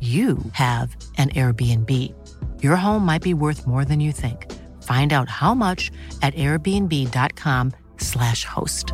you have an Airbnb. Your home might be worth more than you think. Find out how much at airbnb.com/slash host.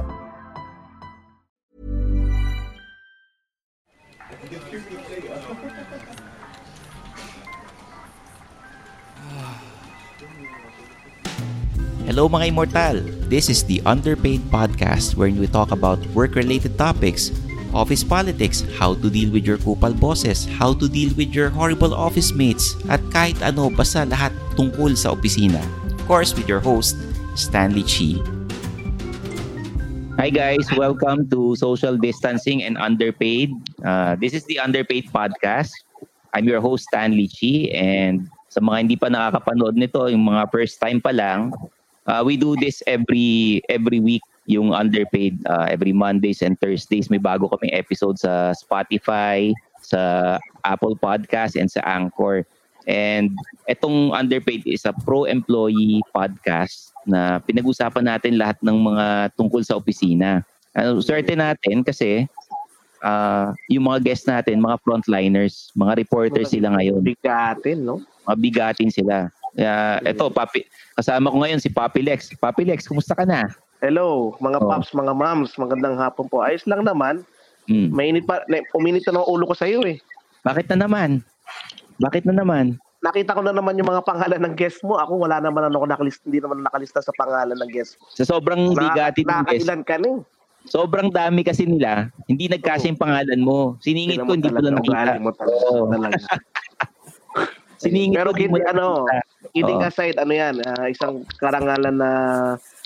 Hello mga immortal! This is the Underpaid Podcast where we talk about work-related topics, office politics, how to deal with your kupal bosses, how to deal with your horrible office mates, at kahit ano basta lahat tungkol sa opisina. Of course, with your host, Stanley Chi. Hi guys, welcome to Social Distancing and Underpaid. Uh, this is the Underpaid Podcast. I'm your host, Stanley Chi, and sa mga hindi pa nakakapanood nito, yung mga first time pa lang, uh, we do this every every week yung underpaid uh, every Mondays and Thursdays may bago kaming episode sa Spotify, sa Apple Podcast and sa Anchor. And itong underpaid is a pro-employee podcast na pinag-usapan natin lahat ng mga tungkol sa opisina. Ano, swerte natin kasi uh, yung mga guests natin, mga frontliners, mga reporters sila ngayon. Bigatin, no? Mga bigatin sila. Uh, ito, papi, kasama ko ngayon si Papi Lex. Papi Lex, kumusta ka na? Hello, mga Oh. paps, mga moms, magandang hapon po. Ayos lang naman. Hmm. Mainit pa, na- uminit na ng ulo ko sa iyo eh. Bakit na naman? Bakit na naman? Nakita ko na naman yung mga pangalan ng guest mo. Ako wala naman ano, ako nakalista, hindi naman nakalista sa pangalan ng guest mo. Sa sobrang bigatin ng guest, ka na eh. sobrang dami kasi nila, hindi nagkasya yung pangalan mo. Siningit ko, hindi ko lang nakita. Mo talaga. Oo. talaga. Siningit Pero ko, hindi mo ano, nakita. kidding Oo. aside, ano yan, ah, isang karangalan na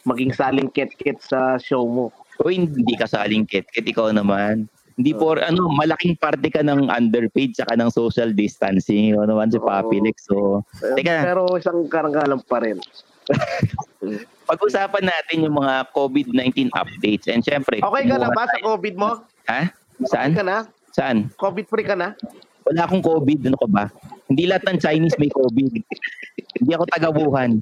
maging saling ket-ket sa show mo. O hindi ka saling kit-kit, ikaw naman. Hindi por ano, malaking parte ka ng underpaid saka ng social distancing. Ikaw naman si Papi. Lex. So, Eh, Teka. Pero isang karangalan pa rin. pag-usapan natin yung mga COVID-19 updates. And syempre, Okay ka na ba sa COVID mo? Ha? Saan? Okay ka na? Saan? COVID-free ka na? Wala akong COVID. Ano ka ba? Hindi lahat ng Chinese may COVID. Hindi ako taga-Wuhan.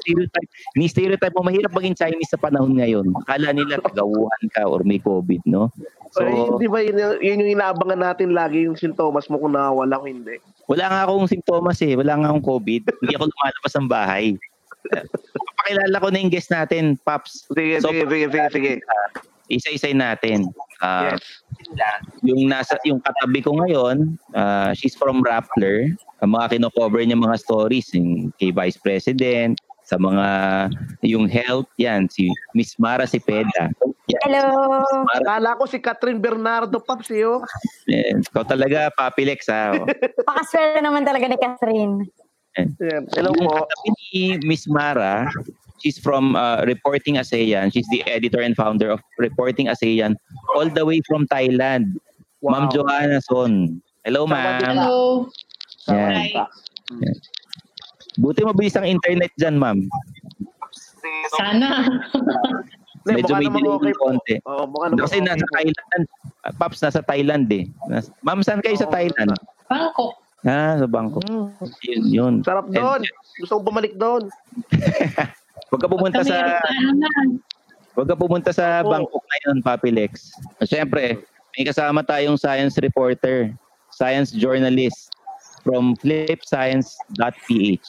Stereotype. Ni stereotype mo, mahirap maging Chinese sa panahon ngayon. Akala nila taga-Wuhan ka or may COVID, no? So, Ay, di ba yun, yun yung inaabangan natin lagi yung sintomas mo kung nawala o hindi? wala nga akong simptomas eh. Wala nga akong COVID. Hindi ako lumalabas ng bahay. Papakilala ko na yung guest natin, Paps. Sige, So, sige, sige, sige, sige. Isa-isay natin. Ah, Yes. yung nasa yung katabi ko ngayon, ah, she's from Rappler. Ang mga kino-cover niya mga stories yung kay Vice President, sa mga yung health, yan si Miss Mara Cepeda. Yan, Hello. Akala ko si Catherine Bernardo, Paps, eh, oh. yan. Ikaw talaga, Papi Lex, ha? Oh. Pakaswerte naman talaga ni Catherine. Yan. Hello yung po. ni Miss Mara, she's from uh, Reporting ASEAN. She's the editor and founder of Reporting ASEAN all the way from Thailand. Ma'am Johanna Son. Hello, ma'am. Hello. Yan. Yan. Buti mabilis ang internet dyan, ma'am. Sana. Hindi, Medyo mukha may delay okay konti. Oo, mukha namang Kasi okay nasa. Thailand. Paps, nasa Thailand eh. Nas- Ma'am, saan kayo sa Oo, Thailand? Bangkok. Ah, sa Bangkok. Mm, Yun, yun. sarap doon. Gusto kong bumalik doon. Huwag ka pumunta sa na, Huwag ka pumunta sa. Bangkok ngayon, Papilex. Siyempre, may kasama tayong science reporter, science journalist from flipscience.ph.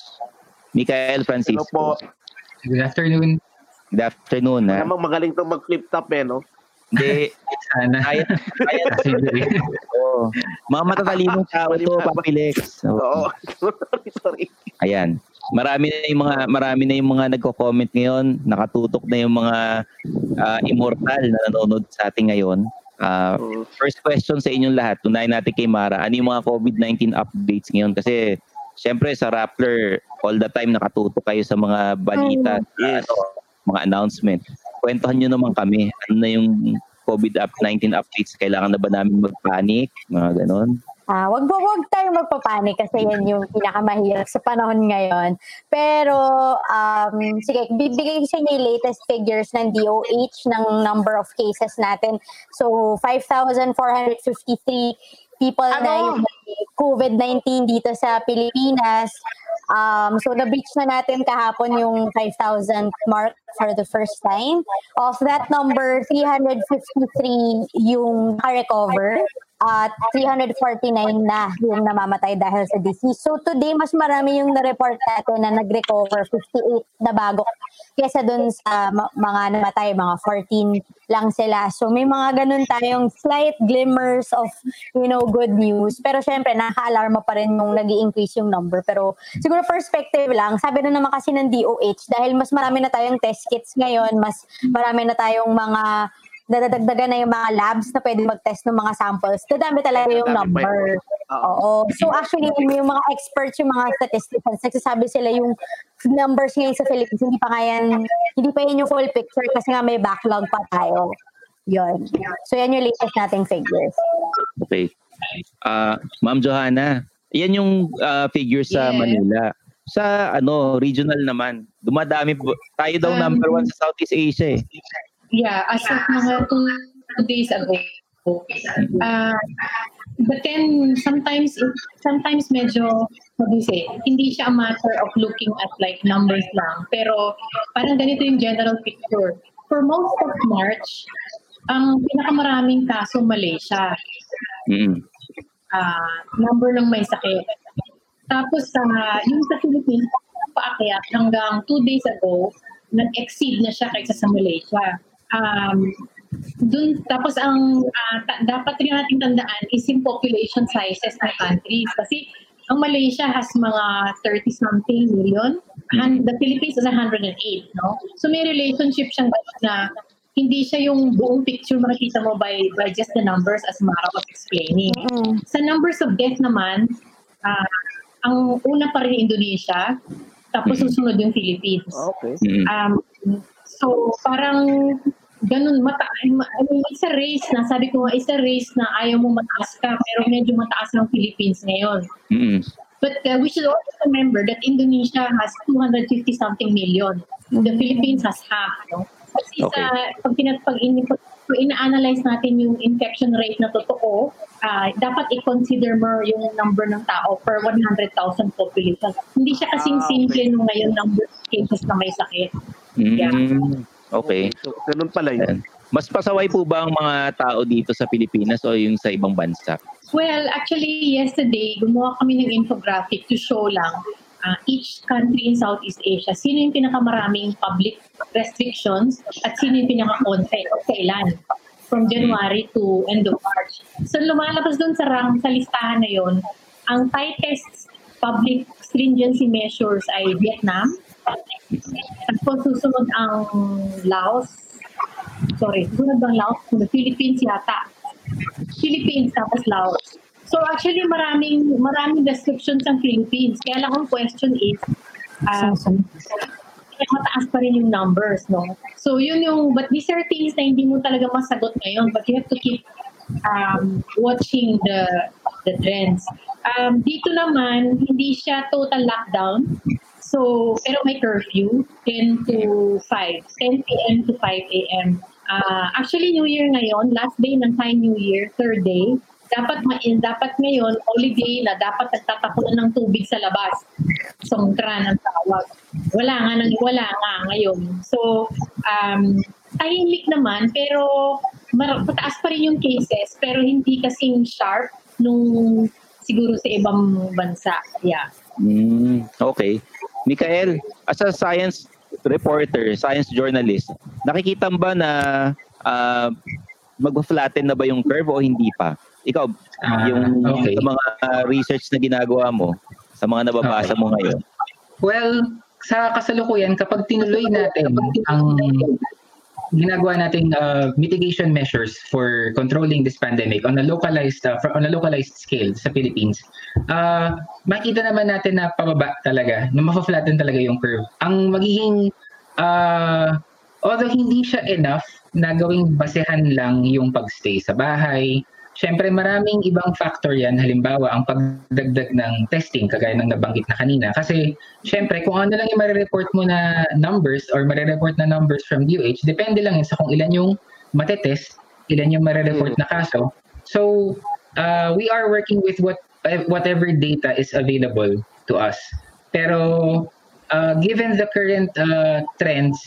Mikael Hello Francisco. po. Good afternoon. Good afternoon. Ha? Namang magaling to mag-flip top eh, no? Hindi, Sana. kaya, kaya, Sige. oh, mga matatalinong tao to, Papilex. Oo. Oo. sorry, sorry. Ayan. Marami na yung mga marami na yung mga nagko-comment ngayon, nakatutok na yung mga ah, immortal na nanonood sa atin ngayon. Ah, Mm. first question sa inyong lahat, tunayin natin kay Mara, ano yung mga COVID-19 updates ngayon? Kasi syempre sa Rappler, all the time nakatutok kayo sa mga balita, Yes. ano, mga announcement. Kwentuhan nyo naman kami, ano na yung COVID-19 updates? Kailangan na ba namin mag-panic? Mga ganon. Ah, wag wag wag tayo magpapanik kasi yan yung pinakamahirap sa panahon ngayon. Pero um sige, bibigay sa inyo yung latest figures ng DOH ng number of cases natin. So 5,453 people na Ano? yung COVID-19 dito sa Pilipinas. Um, so na-breach na natin kahapon yung 5,000 mark for the first time. Of that number, 353 yung recover at 349 na yung namamatay dahil sa disease. So today, mas marami yung na-report natin na nag-recover, 58 na bago kesa dun sa mga namatay, mga 14 lang sila. So may mga ganun tayong slight glimmers of, you know, good news. Pero syempre, nakaka-alarma pa rin yung nag increase yung number. Pero siguro perspective lang, sabi na naman kasi ng DOH, dahil mas marami na tayong test kits ngayon, mas marami na tayong mga dadagdagan na yung mga labs na pwede mag-test ng mga samples, dadami talaga yung Dadami number. Oo. Oo. So actually, yung mga experts, yung mga statisticians, nagsasabi sila yung numbers ngayon sa Philippines, hindi pa nga yan, hindi pa yan yung full picture kasi nga may backlog pa tayo. Yun. So yan yung latest nating figures. Okay. Ah, Ma'am Johanna, yan yung ah, figure sa Yes. Manila. Sa ano, regional naman, dumadami po. Tayo daw Um, number one sa Southeast Asia eh. Yeah, as of mga two, two days ago. Uh, but then sometimes sometimes medyo what do you say, hindi siya a matter of looking at like numbers lang. Pero parang ganito yung general picture. For most of March, ang pinakamaraming kaso Malaysia. Mm. ah, number ng may sakit. Tapos sa yung sa Philippines, paakyat hanggang two days ago, nag-exceed na siya kaysa sa Malaysia. Um, dun, tapos ang ah, ta- dapat rin natin tandaan is yung population sizes ng countries. Kasi ang Malaysia has mga 30-something million and the Philippines is 108, no? So may relationship siyang na hindi siya yung buong picture makikita mo by by just the numbers as Mara was explaining. Sa numbers of death naman, ah, ang una pa rin Indonesia, tapos susunod yung Philippines. Okay. Mm. Um, so, parang ganun, mata I mean, it's a race na, sabi ko nga, it's a race na ayaw mo mataas ka, pero medyo mataas ng Philippines ngayon. Mm. But uh, we should also remember that Indonesia has 250 something million. The Philippines has half. No? Kasi sa, pag, pinat, pag, in, pag ina-analyze natin yung infection rate na totoo, ah, dapat i-consider mo yung number ng tao per 100,000 population. Hindi siya kasing Ah, okay. simple nung ngayon number of cases na may sakit. Yeah. Mm. Okay. So, ganun pala yun. Ayan. Mas pasaway po ba ang mga tao dito sa Pilipinas o yung sa ibang bansa? Well, actually, yesterday, gumawa kami ng infographic to show lang uh, each country in Southeast Asia, sino yung pinakamaraming public restrictions at sino yung pinaka-konti o kailan from January to end of March. So lumalabas doon sa rang sa listahan na yon, ang tightest public stringency measures ay Vietnam. Tapos susunod ang Laos. Sorry, susunod ang Laos? The Philippines yata. Philippines tapos Laos. So actually maraming maraming restrictions ang Philippines. Kaya lang ang question is uh, mataas pa rin yung numbers, no? So yun yung, but these are things na hindi mo talaga masagot ngayon, but you have to keep um, watching the the trends. Um, dito naman, hindi siya total lockdown. So, pero may curfew, 10 to 5, 10 p.m. to 5 a.m. Uh, actually, New Year ngayon, last day ng Thai New Year, third day, dapat ma dapat ngayon holiday na dapat nagtatapunan ng tubig sa labas. Songkran ang tawag. Wala nga nang wala nga ngayon. So um tahimik naman pero mar- pataas pa rin yung cases pero hindi kasing sharp nung siguro sa ibang bansa. Yeah. Mm, okay. Mikael, as a science reporter, science journalist, nakikita ba na uh, mag-flatten na ba yung curve o hindi pa? Ikaw, uh, yung okay. sa mga research na ginagawa mo, sa mga nababasa okay. mo ngayon. Well, sa kasalukuyan, kapag tinuloy natin ang ginagawa nating uh, mitigation measures for controlling this pandemic on a localized uh, on a localized scale sa Philippines. Uh, makita naman natin na pababa talaga na mafa-flatten talaga yung curve. Ang magiging uh, although hindi siya enough na gawing basehan lang yung pagstay sa bahay Siyempre, maraming ibang factor yan. Halimbawa, ang pagdagdag ng testing, kagaya ng nabanggit na kanina. Kasi, siyempre, kung ano lang yung marireport mo na numbers or marireport na numbers from DOH, depende lang yun sa kung ilan yung matetest, ilan yung marireport na kaso. So, uh, we are working with what whatever data is available to us. Pero, uh, given the current uh, trends,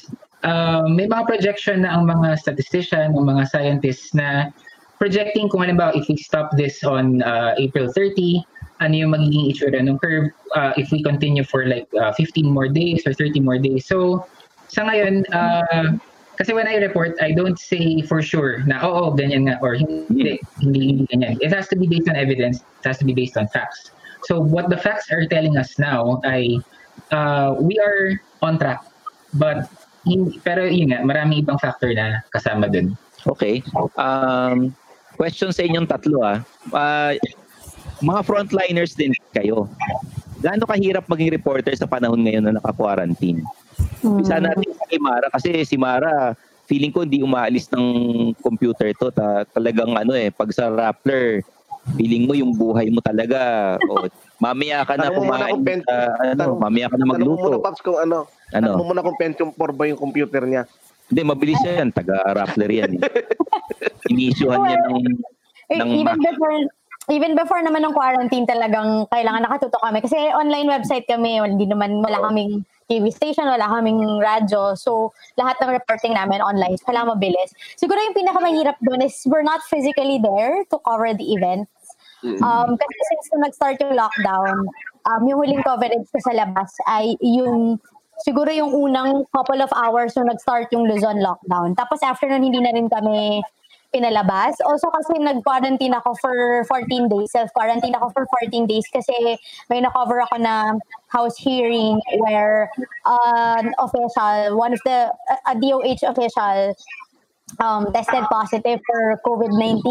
uh, may mga projection na ang mga statistician, ang mga scientists na projecting kung halimbawa if we stop this on uh, April 30, ano yung magiging itsura ng curve uh, if we continue for like uh, 15 more days or 30 more days. So sa ngayon, uh, kasi when I report, I don't say for sure na oo, oh, ganyan nga or hindi, hindi, hindi ganyan. It has to be based on evidence. It has to be based on facts. So what the facts are telling us now ay uh, we are on track. But hindi, pero yun nga, marami ibang factor na kasama dun. Okay. Um, question sa inyong tatlo ah. Uh, mga frontliners din kayo. Gaano kahirap maging reporter sa panahon ngayon na naka-quarantine? Hmm. Bisa natin si Mara kasi si Mara feeling ko hindi umaalis ng computer to. Ta- talagang ano eh, pag sa Rappler, feeling mo yung buhay mo talaga. o, mamaya ka na kumain. Uh, ano, mamaya ka na magluto. Tanong mo muna, Paps, kung ano. Ano? Tanong mo muna kung Pentium 4 ba yung computer niya. Hindi, mabilis yan. Taga-Rappler yan. Eh. Inisyuhan niya ng, eh, ng even before even before naman ng quarantine talagang kailangan nakatuto kami kasi online website kami hindi naman wala kaming TV station, wala kaming radyo. So, lahat ng reporting namin online. So, kailangan mabilis. Siguro yung pinakamahirap doon is we're not physically there to cover the events. Um, kasi since nag-start yung lockdown, um, yung huling coverage ko sa labas ay yung siguro yung unang couple of hours nung nag-start yung Luzon lockdown. Tapos after nun, hindi na rin kami pinalabas. Also kasi nag-quarantine ako for 14 days. Self-quarantine ako for 14 days kasi may na-cover ako na house hearing where uh, official, one of the, a DOH official um, tested positive for COVID-19.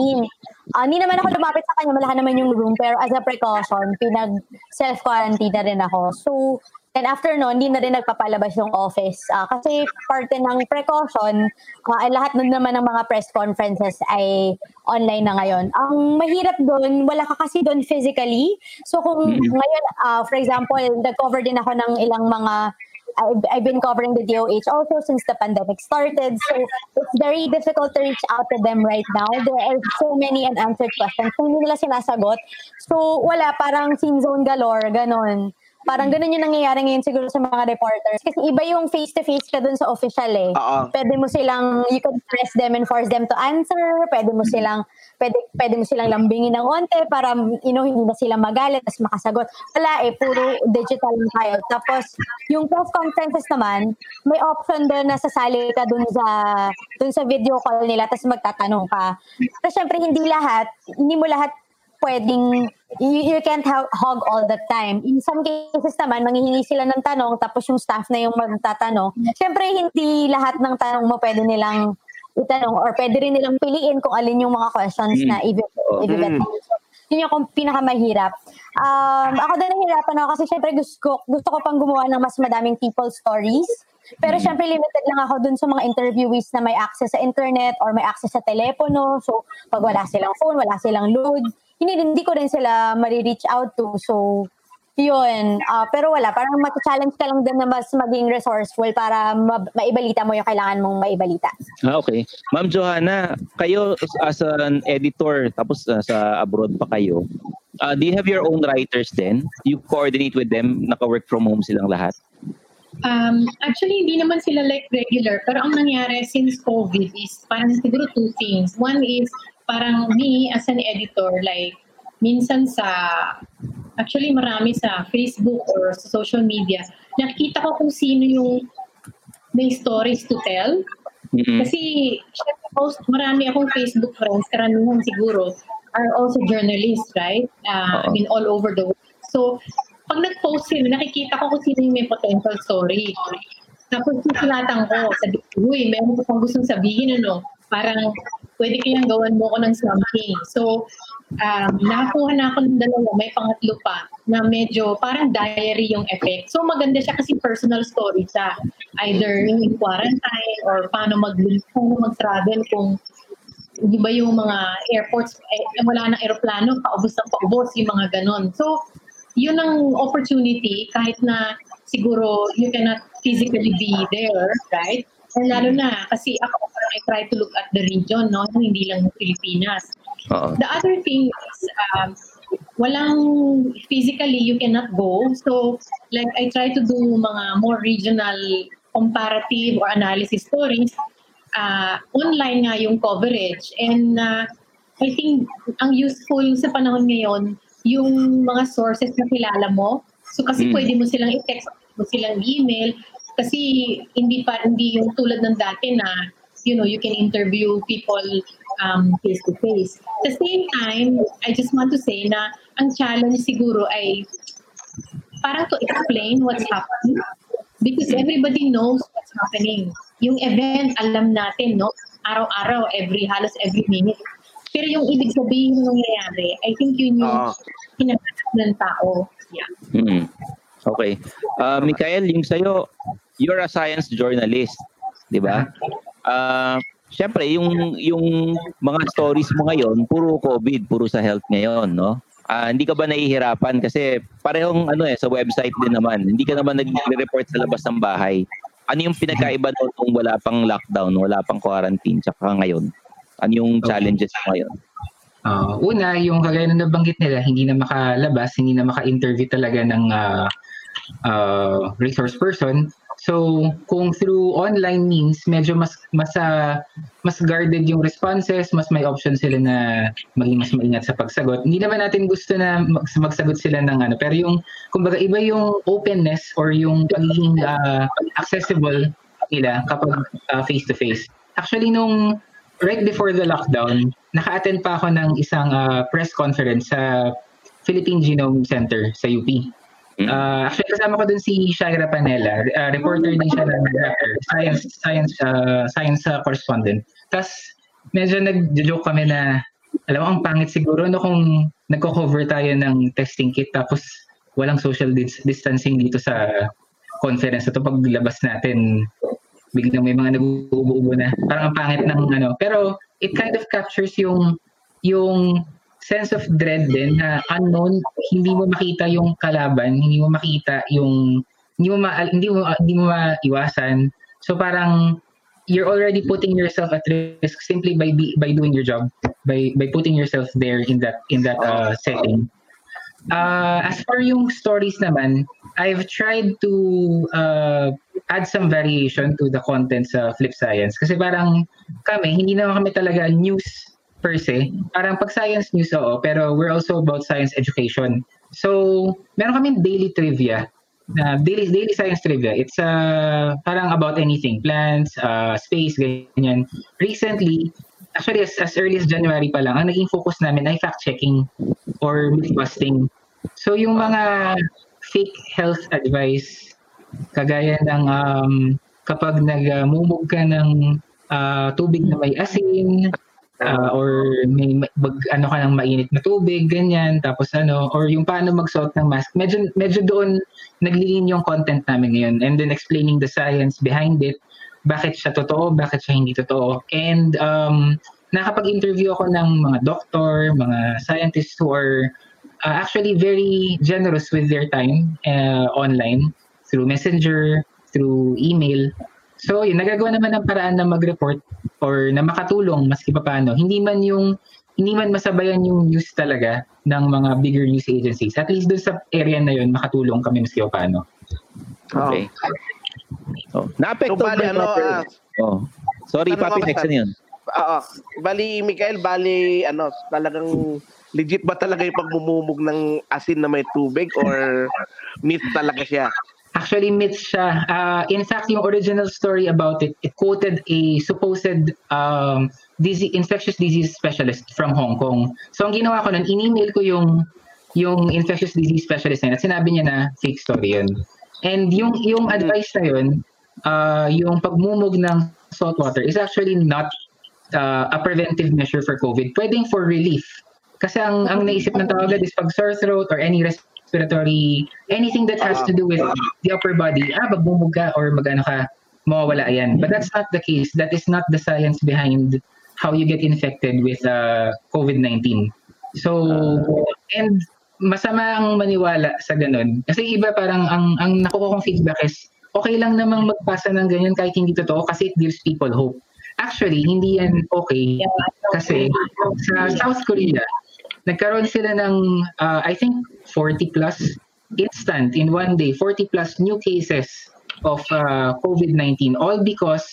Uh, hindi naman ako lumapit sa kanya, malahan naman yung room, pero as a precaution, pinag self-quarantine na rin ako. So, And after noon, hindi na rin nagpapalabas yung office. Uh, kasi parte ng precaution, uh, lahat nun naman ng mga press conferences ay online na ngayon. Ang mahirap doon, wala ka kasi doon physically. So kung mm-hmm. ngayon, uh, for example, nag-cover din ako ng ilang mga I've, I've been covering the DOH also since the pandemic started. So it's very difficult to reach out to them right now. There are so many unanswered questions. Kung hindi nila sinasagot. So wala, parang scene zone galore, ganon. Parang ganun yung nangyayari ngayon siguro sa mga reporters. Kasi iba yung face-to-face ka dun sa official eh. Uh-uh. Pwede mo silang, you can press them and force them to answer. Pwede mo silang, pwede, pwede mo silang lambingin ng onte para, you know, hindi na sila magalit tapos makasagot. Wala eh, puro digital lang tayo. Tapos, yung press conferences naman, may option doon na sasali ka dun sa, dun sa video call nila tapos magtatanong ka. Pero syempre, hindi lahat, hindi mo lahat pwedeng you, you can't have, hog all the time. In some cases naman, manghihingi sila ng tanong tapos yung staff na yung magtatanong. Siyempre, hindi lahat ng tanong mo pwede nilang itanong or pwede rin nilang piliin kung alin yung mga questions mm. na i-vet. Mm. Yun yung pinakamahirap. Um, ako din nahihirapan ako kasi syempre gusto, gusto ko pang gumawa ng mas madaming people stories. Pero mm. syempre limited lang ako dun sa mga interviewees na may access sa internet or may access sa telepono. So pag wala silang phone, wala silang load, hindi, hindi ko rin sila mari-reach out to. So, Yun. ah, pero wala, parang mat-challenge ka lang din na mas maging resourceful para ma- maibalita mo yung kailangan mong maibalita. Ah, okay. Ma'am Johanna, kayo as an editor, tapos uh, sa abroad pa kayo, uh, do you have your own writers then? You coordinate with them? Naka-work from home silang lahat? Um, actually, hindi naman sila like regular. Pero ang nangyari since COVID is parang siguro two things. One is parang me as an editor, like minsan sa, actually marami sa Facebook or sa social media, nakikita ko kung sino yung may stories to tell. Mm-mm. Kasi syempre, most, marami akong Facebook friends, karamihan siguro, are also journalists, right? Uh, I mean, all over the world. So, pag nag-post sila, nakikita ko kung sino yung may potential story. Tapos susulatan ko, sabi ko, uy, meron ko pang gustong sabihin, ano, parang pwede kayang gawan mo ko ng something. So, um, nakakuha na ako ng dalawa, may pangatlo pa, na medyo parang diary yung effect. So, maganda siya kasi personal story siya. Either in quarantine or paano mag paano mag-travel kung di ba yung mga airports, eh, wala nang aeroplano, paubos na paubos, yung mga ganon. So, yun ang opportunity kahit na siguro you cannot physically be there, right? Lalo na, kasi ako, I try to look at the region, no? Hindi lang Pilipinas. Oo. The other thing is, um, walang physically you cannot go. So, like I try to do mga more regional comparative or analysis stories. Uh, online nga yung coverage. And uh, I think ang useful sa panahon ngayon, yung mga sources na kilala mo. So kasi Mm. pwede mo silang i-text, mo silang email. Kasi hindi pa hindi yung tulad ng dati na you know, you can interview people um, face to face. At the same time, I just want to say na ang challenge siguro ay parang to explain what's happening because everybody knows what's happening. Yung event, alam natin, no? Araw-araw, every, halos every minute. Pero yung ibig sabihin ng nangyayari, I think yun yung Ah. hinahanap ng tao. Yeah. Mm. Okay. Uh, Mikael, yung sa'yo, you're a science journalist, di ba? Uh, Siyempre, yung, yung mga stories mo ngayon, puro COVID, puro sa health ngayon, no? Ah, hindi ka ba nahihirapan? Kasi parehong ano eh, sa website din naman. Hindi ka naman nagre-report sa labas ng bahay. Ano yung pinagkaiba doon kung wala pang lockdown, wala pang quarantine, tsaka ngayon? Ano yung challenges mo ngayon? Ah, una, yung kagaya na nabanggit nila, hindi na makalabas, hindi na maka-interview talaga ng ah, ah, resource person. So, kung through online means, medyo mas mas ah, mas guarded yung responses, mas may option sila na maging mas maingat sa pagsagot. Hindi naman natin gusto na mag- magsagot sila ng ano, pero yung kumbaga iba yung openness or yung pagiging ah, accessible nila kapag face to face. Actually nung right before the lockdown, naka-attend pa ako ng isang ah, press conference sa Philippine Genome Center sa UP. Ah, actually, kasama ko dun si Shaira Panela. Ah, reporter din siya ng reporter, science science ah, science ah, correspondent. Tapos medyo nag-joke kami na alam mo ang pangit siguro no kung nagko-cover tayo ng testing kit tapos walang social dis- distancing dito sa conference ito paglabas natin biglang may mga nag-uubo na parang ang pangit ng ano pero it kind of captures yung yung sense of dread din na unknown, hindi mo makita yung kalaban, hindi mo makita yung hindi mo ma, hindi mo hindi mo maiwasan. So parang you're already putting yourself at risk simply by be, by doing your job, by by putting yourself there in that in that uh, setting. Uh, as for yung stories naman, I've tried to uh, add some variation to the content sa Flip Science. Kasi parang kami, hindi naman kami talaga news per se. Parang pag science news, oo, pero we're also about science education. So, meron kami daily trivia. na daily daily science trivia. It's uh, parang about anything, plants, uh, space, ganyan. Recently, actually as, as early as January pa lang, ang naging focus namin ay fact-checking or myth-busting. So yung mga fake health advice, kagaya ng um, kapag nagmumog ka ng uh, tubig na may asin, uh, or may ma- bag, ano ka ng mainit na tubig, ganyan, tapos ano, or yung paano magsuot ng mask. Medyo, medyo doon naglilin yung content namin ngayon and then explaining the science behind it, bakit siya totoo, bakit siya hindi totoo. And um, nakapag-interview ako ng mga doctor, mga scientists who are uh, actually very generous with their time uh, online through messenger, through email. So, yun, nagagawa naman ng paraan na mag-report or na makatulong maski pa paano. Hindi man yung hindi man masabayan yung news talaga ng mga bigger news agencies. At least doon sa area na yun, makatulong kami maski pa paano. Okay. Oh, naapekto So, bali, ba ano, ah, oh. Sorry, ano Papi, next yun. Oo. Bali, Mikael, bali, ano, talagang legit ba talaga yung pagmumumog ng asin na may tubig or myth talaga siya? Actually, myth siya. Uh, in fact, yung original story about it, it quoted a supposed um, disease, infectious disease specialist from Hong Kong. So, ang ginawa ko nun, in-email ko yung yung infectious disease specialist na yun at sinabi niya na fake story yun. And yung yung advice na yun, uh, yung pagmumog ng salt water is actually not uh, a preventive measure for COVID. Pwedeng for relief. Kasi ang, ang naisip ng tao agad is pag sore throat or any respiratory, anything that has to do with the upper body, ah, magbumog ka or magano ka, mawawala yan. But that's not the case. That is not the science behind how you get infected with uh, COVID-19. So, and masama ang maniwala sa ganun. Kasi iba parang ang, ang nakuha kong feedback is, okay lang namang magpasa ng ganyan kahit hindi totoo kasi it gives people hope. Actually, hindi yan okay kasi sa South Korea, nagkaroon sila ng, uh, I think, 40 plus instant in one day, 40 plus new cases of uh, COVID-19 all because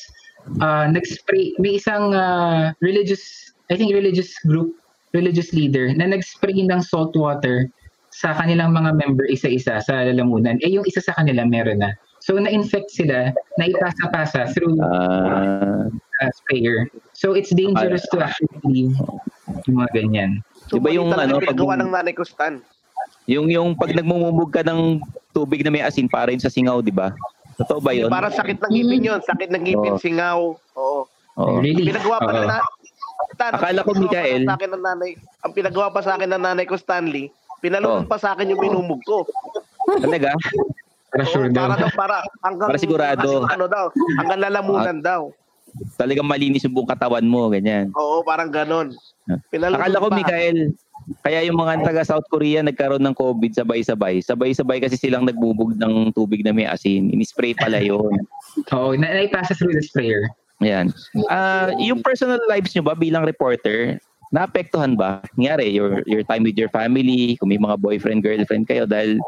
uh, nag-spray, may isang uh, religious, I think religious group, religious leader na nag-spray ng salt water sa kanilang mga member isa-isa sa lalamunan. Eh yung isa sa kanila meron na. So na-infect sila, naipasa-pasa through Ah, uh, sprayer. So it's dangerous to actually leave yung mga ganyan. So, Diba yung ano, pag- pinagawa ng nanay ko, Stan. yung yung pag nagmumubog ka ng tubig na may asin para yun sa singaw, di ba? Totoo ba yun? Para sakit ng ngipin yun. Sakit ng ngipin, Oo. singaw. Oo. Oo. Really? Pinagawa pa na Stan, Akala ko, Mikael. Sa akin ng nanay, ang pinagawa pa sa akin ng nanay ko, Stanley, pinalunod Oh. pa sa akin yung minumog ko. Talaga? Para sure daw. para daw, para hanggang, Para sigurado. hanggang ano daw, hanggang lalamunan daw. Talagang malinis yung buong katawan mo, ganyan. Oo, parang ganon. Pinalunod Akala ko, pa. Mikael, kaya yung mga taga South Korea nagkaroon ng COVID sabay-sabay. Sabay-sabay kasi silang nagbubog ng tubig na may asin. Inispray pala yun. Oo, na naipasa through the sprayer. Ayan. Ah, yung personal lives nyo ba bilang reporter, naapektuhan ba? Nangyari, your, your time with your family, kung may mga boyfriend, girlfriend kayo, dahil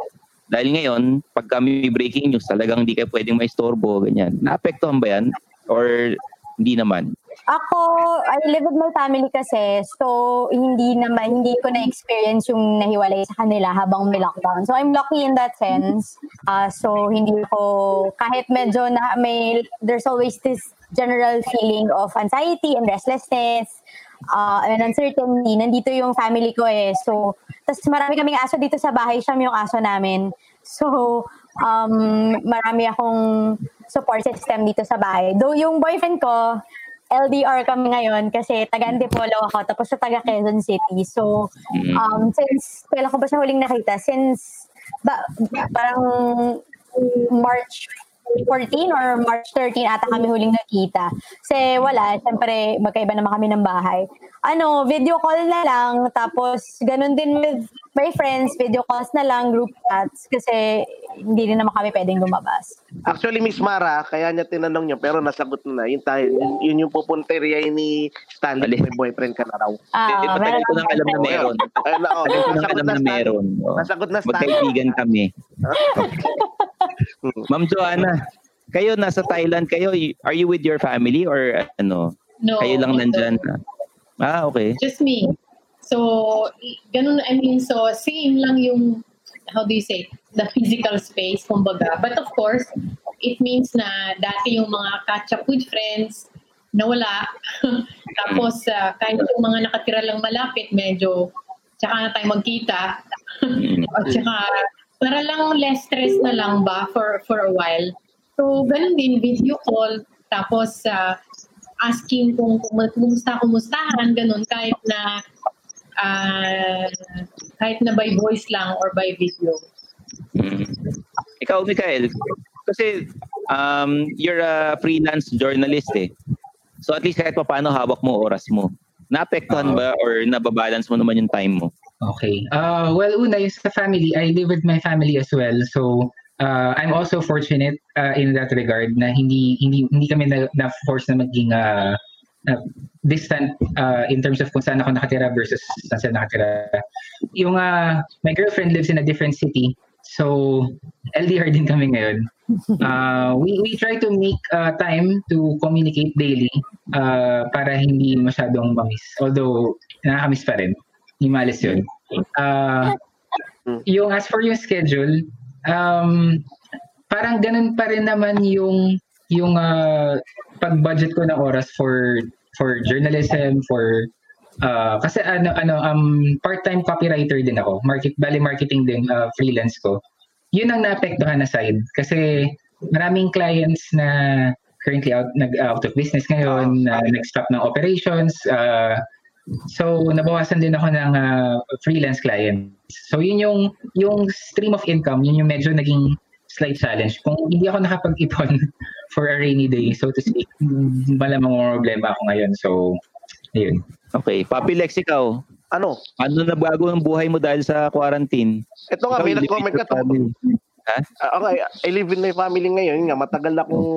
dahil ngayon, pag kami may breaking news, talagang hindi kayo pwedeng maistorbo, ganyan. Naapektuhan ba yan? Or hindi naman? Ako, I live with my family kasi, so hindi naman, hindi ko na-experience yung nahiwalay sa kanila habang may lockdown. So I'm lucky in that sense. Uh, so hindi ko, kahit medyo na may, there's always this general feeling of anxiety and restlessness uh, and uncertainty. Nandito yung family ko eh. So, tas marami kaming aso dito sa bahay. Siya yung aso namin. So, um, marami akong support system dito sa bahay. Though yung boyfriend ko, LDR kami ngayon kasi taga Antipolo ako tapos sa taga Quezon City. So, um, since, kailan ko ba siya huling nakita? Since, ba, parang March 14 or March 13 ata kami huling nakita. Kasi wala, syempre magkaiba naman kami ng bahay. Ano, video call na lang, tapos ganun din with my friends, video calls na lang, group chats, kasi hindi rin naman kami pwedeng lumabas. Actually, Miss Mara, kaya niya tinanong niya, pero nasagot na. Yun, tayo, yun, yun yung pupunteriya ni Stanley, may boyfriend ka na raw. Ah, Eh, matagal ko nang alam na meron. Ayun na, oh, Matagal ko nang alam na meron. Nasagot na Stanley. Magkaibigan kami. Ma'am Joanna, kayo nasa Thailand kayo, are you with your family or ano? No. Kayo lang nandyan? Ah, okay. Just me. So, ganun, I mean, so same lang yung, how do you say, the physical space, kumbaga. But of course, it means na dati yung mga catch up with friends, nawala. Tapos, uh, kahit yung mga nakatira lang malapit, medyo, tsaka na tayo magkita. At tsaka, para lang less stress na lang ba for, for a while. So, ganun din, video call. Tapos, uh, asking kung kumusta, kumustahan, ganun, kahit na ah, kahit na by voice lang or by video. Mm. Ikaw, Mikael, kasi um, you're a freelance journalist eh. So at least kahit pa paano hawak mo oras mo. Naapektuhan ba or nababalance mo naman yung time mo? Okay. Uh, well, una, yung sa family, I live with my family as well. So, uh, I'm also fortunate uh, in that regard na hindi hindi hindi kami na, na force na maging uh, uh, distant uh, in terms of kung saan ako nakatira versus saan saan nakatira. Yung uh, my girlfriend lives in a different city. So, LDR din kami ngayon. Uh, we, we try to make uh, time to communicate daily uh, para hindi masyadong mamiss. Although, nakakamiss pa rin. Hindi malis yun. Uh, yung as for yung schedule, um, parang ganun pa rin naman yung yung uh, pag-budget ko ng oras for for journalism, for uh, kasi ano ano um part-time copywriter din ako. Market bali marketing din uh, freelance ko. Yun ang naapektuhan na side kasi maraming clients na currently out nag out of business ngayon, na nag-stop ng operations. Uh, so nabawasan din ako ng uh, freelance clients. So yun yung yung stream of income, yun yung medyo naging slight challenge. Kung hindi ako nakapag-ipon for a rainy day, so to speak, malamang problema ako ngayon. So, ayun. Okay. Papi Lex, ikaw, Ano? ano na bago ang buhay mo dahil sa quarantine? Ito nga, may nag-comment with ka to. Ha? Ah, okay, I live in my family ngayon nga. Matagal akong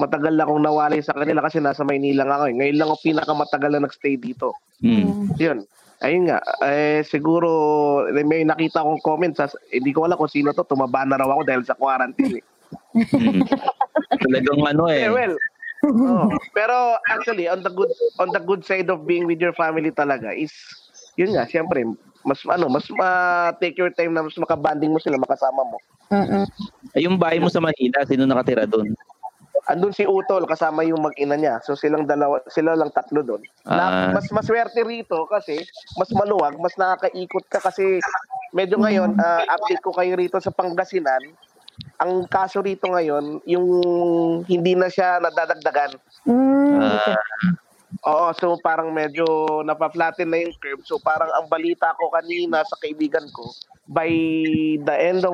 matagal akong nawalay sa kanila kasi nasa Maynila nga ako. eh. Ngayon lang ako pinakamatagal na nagstay dito. Hmm. Yun. Ayun nga. Eh, siguro may nakita akong comment sa hindi ko alam kung sino to. Tumaba na raw ako dahil sa quarantine. Eh. Hmm. Talagang ano eh. Yeah, well. oh. Pero actually, on the good on the good side of being with your family talaga is yun nga, siyempre, mas ano, mas ma take your time na mas makabanding mo sila, makasama mo. Mm-mm. Ay, yung bahay mo sa Manila, sino nakatira doon? Andun si Utol kasama yung mag-ina niya. So silang dalawa, sila lang tatlo doon. Ah. Na, mas maswerte rito kasi mas maluwag, mas nakakaikot ka kasi medyo ngayon ah, update ko kayo rito sa Pangasinan. Ang kaso rito ngayon, yung hindi na siya nadadagdagan. Mm. Ah, Oo, so parang medyo napaflatten na yung curve. So parang ang balita ko kanina sa kaibigan ko, by the end of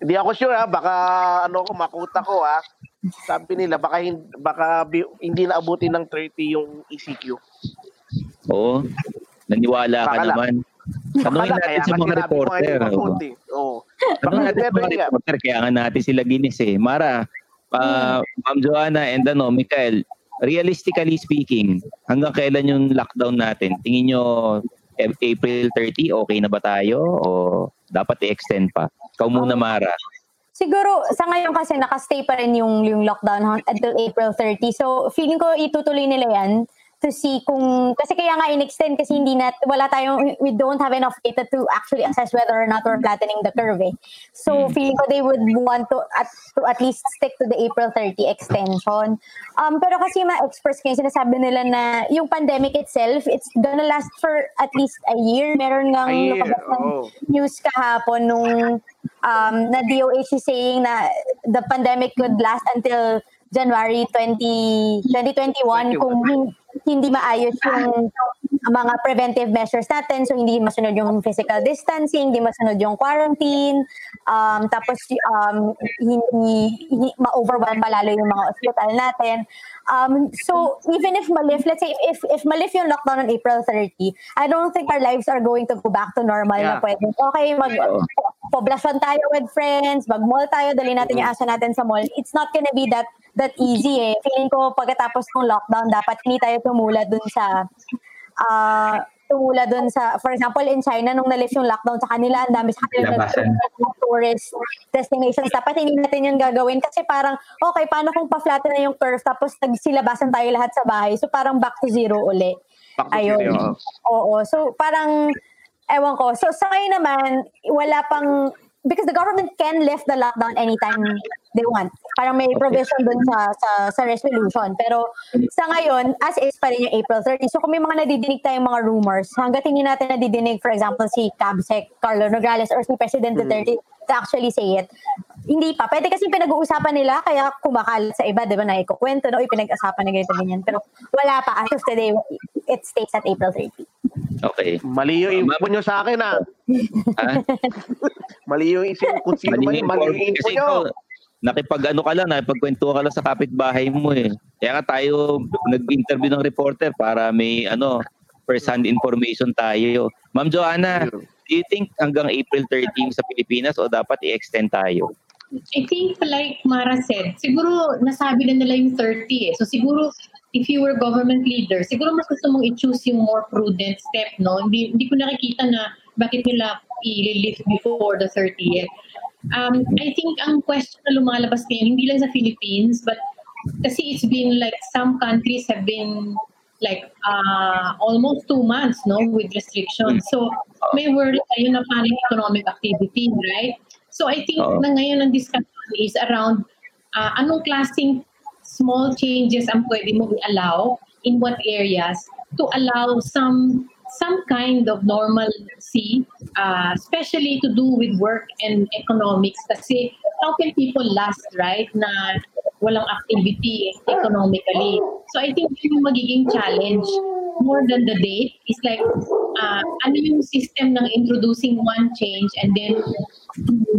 hindi ako sure ha, baka ano ko makuta ko ha. Sabi nila baka hin- baka hindi na abutin ng 30 yung ECQ. oo. Naniwala ka Baka lang. naman. Tanungin natin kaya sa mga reporter. oo. Tanungin natin sa mga reporter. Kaya nga natin sila ginis eh. Mara, ah, Ma'am Joanna and ano, Mikael, realistically speaking, hanggang kailan yung lockdown natin? Tingin nyo April 30, okay na ba tayo? O dapat i-extend pa? Ikaw muna, Mara. Siguro, sa ngayon kasi nakastay pa rin yung, yung lockdown until April 30. So, feeling ko itutuloy nila yan to see kung, kasi kaya nga in-extend kasi hindi na, wala tayong, we don't have enough data to actually assess whether or not we're flattening the curve eh. So, feeling ko they would want to at, to at least stick to the April 30 extension. Um, pero kasi mga experts ngayon, sinasabi nila na yung pandemic itself, it's gonna last for at least a year. Meron ngang lumabas ng oo. news kahapon nung um, na DOH is saying na the pandemic could last until January 20, 2021 kung hin- hindi maayos yung mga preventive measures natin. So, hindi masunod yung physical distancing, hindi masunod yung quarantine, um, tapos um, hindi, hindi ma-overwhelm pa lalo yung mga hospital natin. Um, so, even if malif, let's say, if, if malif yung lockdown on April 30, I don't think our lives are going to go back to normal na Yeah. pwede. Okay, mag, poblasyon tayo with friends, mag-mall tayo, dali natin yung asa natin sa mall. It's not gonna be that that easy eh. Feeling ko pagkatapos ng lockdown, dapat hindi tayo tumula dun sa ah tumula dun sa, for example, in China, nung nalift yung lockdown sa kanila, ang dami sa kanila nag- tourist destinations. Dapat hindi natin yun gagawin kasi parang, okay, paano kung pa-flatten na yung curve tapos nagsilabasan tayo lahat sa bahay? So parang back to zero uli. Back to Ayun. zero, Oo. So parang, ewan ko. So sa ngayon naman, wala pang, because the government can lift the lockdown anytime they want. Parang may provision dun sa, sa, sa resolution. Pero sa ngayon, as is pa rin yung April 30. So kung may mga nadidinig tayong mga rumors, hanggat hindi natin nadidinig, for example, si Cabsec, Carlo Nograles, or si President Duterte to actually say it, hindi pa. Pwede kasi pinag-uusapan nila, kaya kumakalat sa iba, di ba, na ikukwento, no? Pinag-asapan na ganito, ganyan. Pero wala pa. As of today, it stays at April 30. Okay. Mali yung info nyo sa akin ah. Ha? Mali yung isip man Mali yun, mali yung Kasi nyo. Nakipag ano ka lang, nakipagkwento ka lang sa kapitbahay mo eh. Kaya nga tayo nag-interview ng reporter para may ano, first-hand information tayo. Ma'am Joanna, do you think hanggang April 13 sa Pilipinas o dapat i-extend tayo? I think like Mara said, siguro nasabi na nila yung 30 eh. So siguro if you were government leader, siguro mas gusto mong i-choose yung more prudent step, no? Hindi, hindi ko nakikita na bakit nila i-lift before the 30th. Um, I think ang question na lumalabas ngayon, hindi lang sa Philippines, but kasi it's been like some countries have been like uh, almost two months no with restrictions. So may worry tayo na paano economic activity, right? So I think Oo. na ngayon ang discussion is around uh, anong klaseng small changes ang pwede mo i-allow in what areas to allow some some kind of normalcy, uh, especially to do with work and economics. Kasi how can people last, right, na walang activity economically? So I think yun yung magiging challenge more than the date is like, uh, ano yung system ng introducing one change and then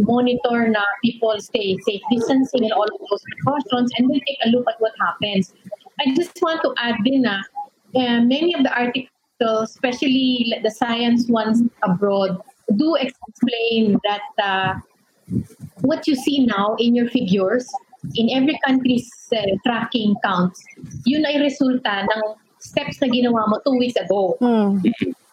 monitor na people stay safe distancing and all of those precautions and then take a look at what happens. I just want to add din na uh, many of the articles, especially the science ones abroad, do explain that uh, what you see now in your figures, in every country's uh, tracking counts, yun ay resulta ng steps na ginawa mo two weeks ago. Hmm.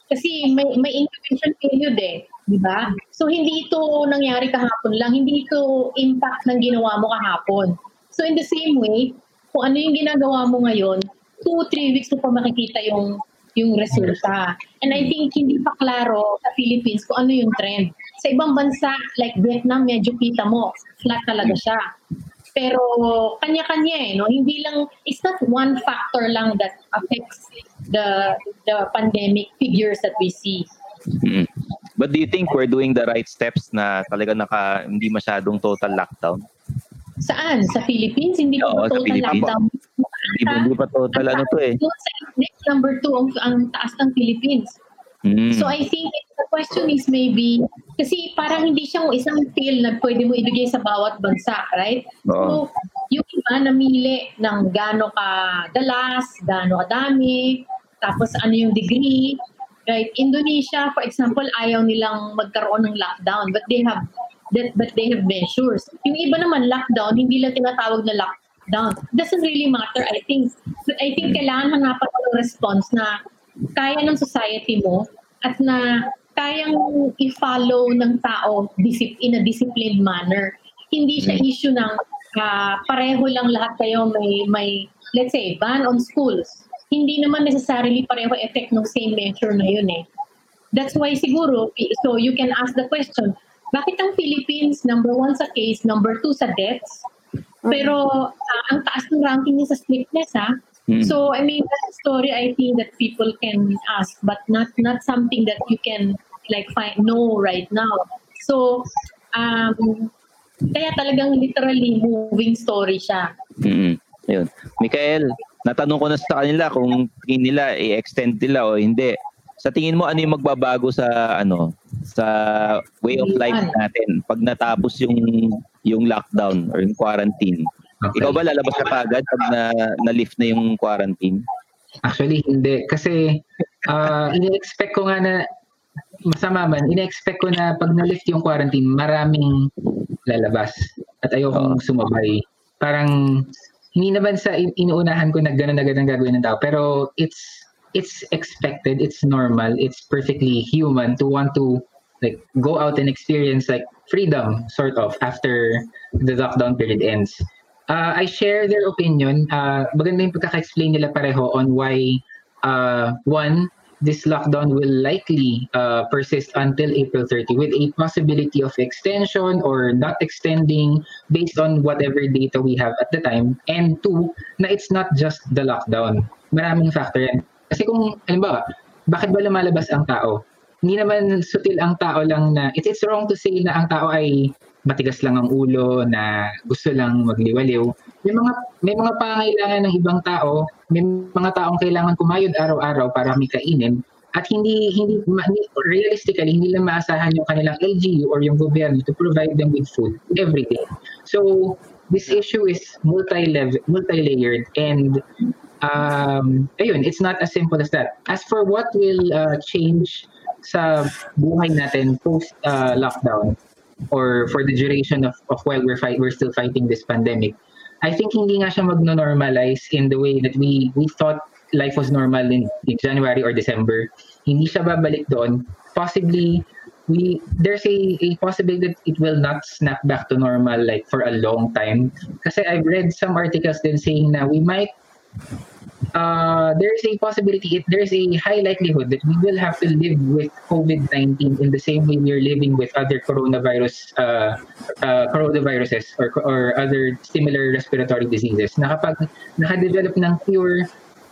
Kasi may, may incubation period eh. Di ba? So, hindi ito nangyari kahapon lang. Hindi ito impact ng ginawa mo kahapon. So, in the same way, kung ano yung ginagawa mo ngayon, two, three weeks mo pa makikita yung yung resulta. And I think hindi pa klaro sa Philippines kung ano yung trend. Sa ibang bansa, like Vietnam, medyo kita mo, flat talaga siya. Pero kanya-kanya eh, no? Hindi lang, it's not one factor lang that affects the the pandemic figures that we see. Mm. But do you think we're doing the right steps na talaga naka hindi masyadong total lockdown? Saan? Sa Philippines? Hindi Oo, total Philippines. lockdown? Hindi, hindi pa total ano to eh. Sa index number two, ang, ang taas ng Philippines. Mm. So I think the question is maybe, kasi parang hindi siya isang pill na pwede mo ibigay sa bawat bansa, right? Oo. So yung iba namili ng gaano ka dalas, gaano kadami, tapos ano yung degree, right? Indonesia, for example, ayaw nilang magkaroon ng lockdown, but they have that but they have measures. Yung iba naman lockdown, hindi lang tinatawag na lockdown. Doesn't really matter, I think. But I think kailangan hanapan ng response na kaya ng society mo at na kayang i-follow ng tao in a disciplined manner. Hindi siya issue ng ah, pareho lang lahat kayo may, may, let's say, ban on schools. Hindi naman necessarily pareho effect ng same measure na yun eh. That's why siguro, so you can ask the question, bakit ang Philippines number one sa case, number two sa deaths, pero ah, ang taas ng ranking niya sa strictness ha? Mm. So I mean that's a story I think that people can ask but not not something that you can like find know right now. So um kaya talagang literally moving story siya. Mm. Yun. Mikael, natanong ko na sa kanila kung tingin nila i-extend nila o hindi. Sa tingin mo ano yung magbabago sa ano sa way of life natin pag natapos yung yung lockdown or yung quarantine? Okay. Ikaw ba lalabas ka agad pag na, na-lift na yung quarantine? Actually, hindi. Kasi uh, ine-expect ko nga na masama man, ine-expect ko na pag na-lift yung quarantine, maraming lalabas. At ayokong sumabay. Parang, hindi naman sa in- inuunahan ko na gano'n na gano'n gagawin ng tao. Pero it's it's expected, it's normal, it's perfectly human to want to like go out and experience like freedom sort of after the lockdown period ends. Uh, I share their opinion. Uh, maganda yung pagkaka-explain nila pareho on why uh, one, this lockdown will likely uh, persist until April 30 with a possibility of extension or not extending based on whatever data we have at the time. And two, na it's not just the lockdown. Maraming factor yan. Kasi kung, halimbawa, bakit ba lumalabas ang tao? Hindi naman sutil ang tao lang na, it's, it's wrong to say na ang tao ay matigas lang ang ulo, na gusto lang magliwaliw. May mga may mga pangangailangan ng ibang tao, may mga taong kailangan kumayod araw-araw para may kainin at hindi hindi- realistically hindi lang maasahan yung kanilang LGU or yung gobyerno to provide them with food every day. So this issue is multi-level, multi-layered and um, ayun, it's not as simple as that. As for what will uh, change sa buhay natin post uh, lockdown or for the duration of, of while we're fight we're still fighting this pandemic I think hindi nga siya magno-normalize in the way that we we thought life was normal in, in January or December. Hindi siya babalik doon. Possibly we there's a, a possibility that it will not snap back to normal like for a long time. Kasi I've read some articles then saying na we might uh, there's a possibility, there's a high likelihood that we will have to live with COVID-19 in the same way we're living with other coronavirus, uh, uh, coronaviruses or, or other similar respiratory diseases. Na kapag nakadevelop ng cure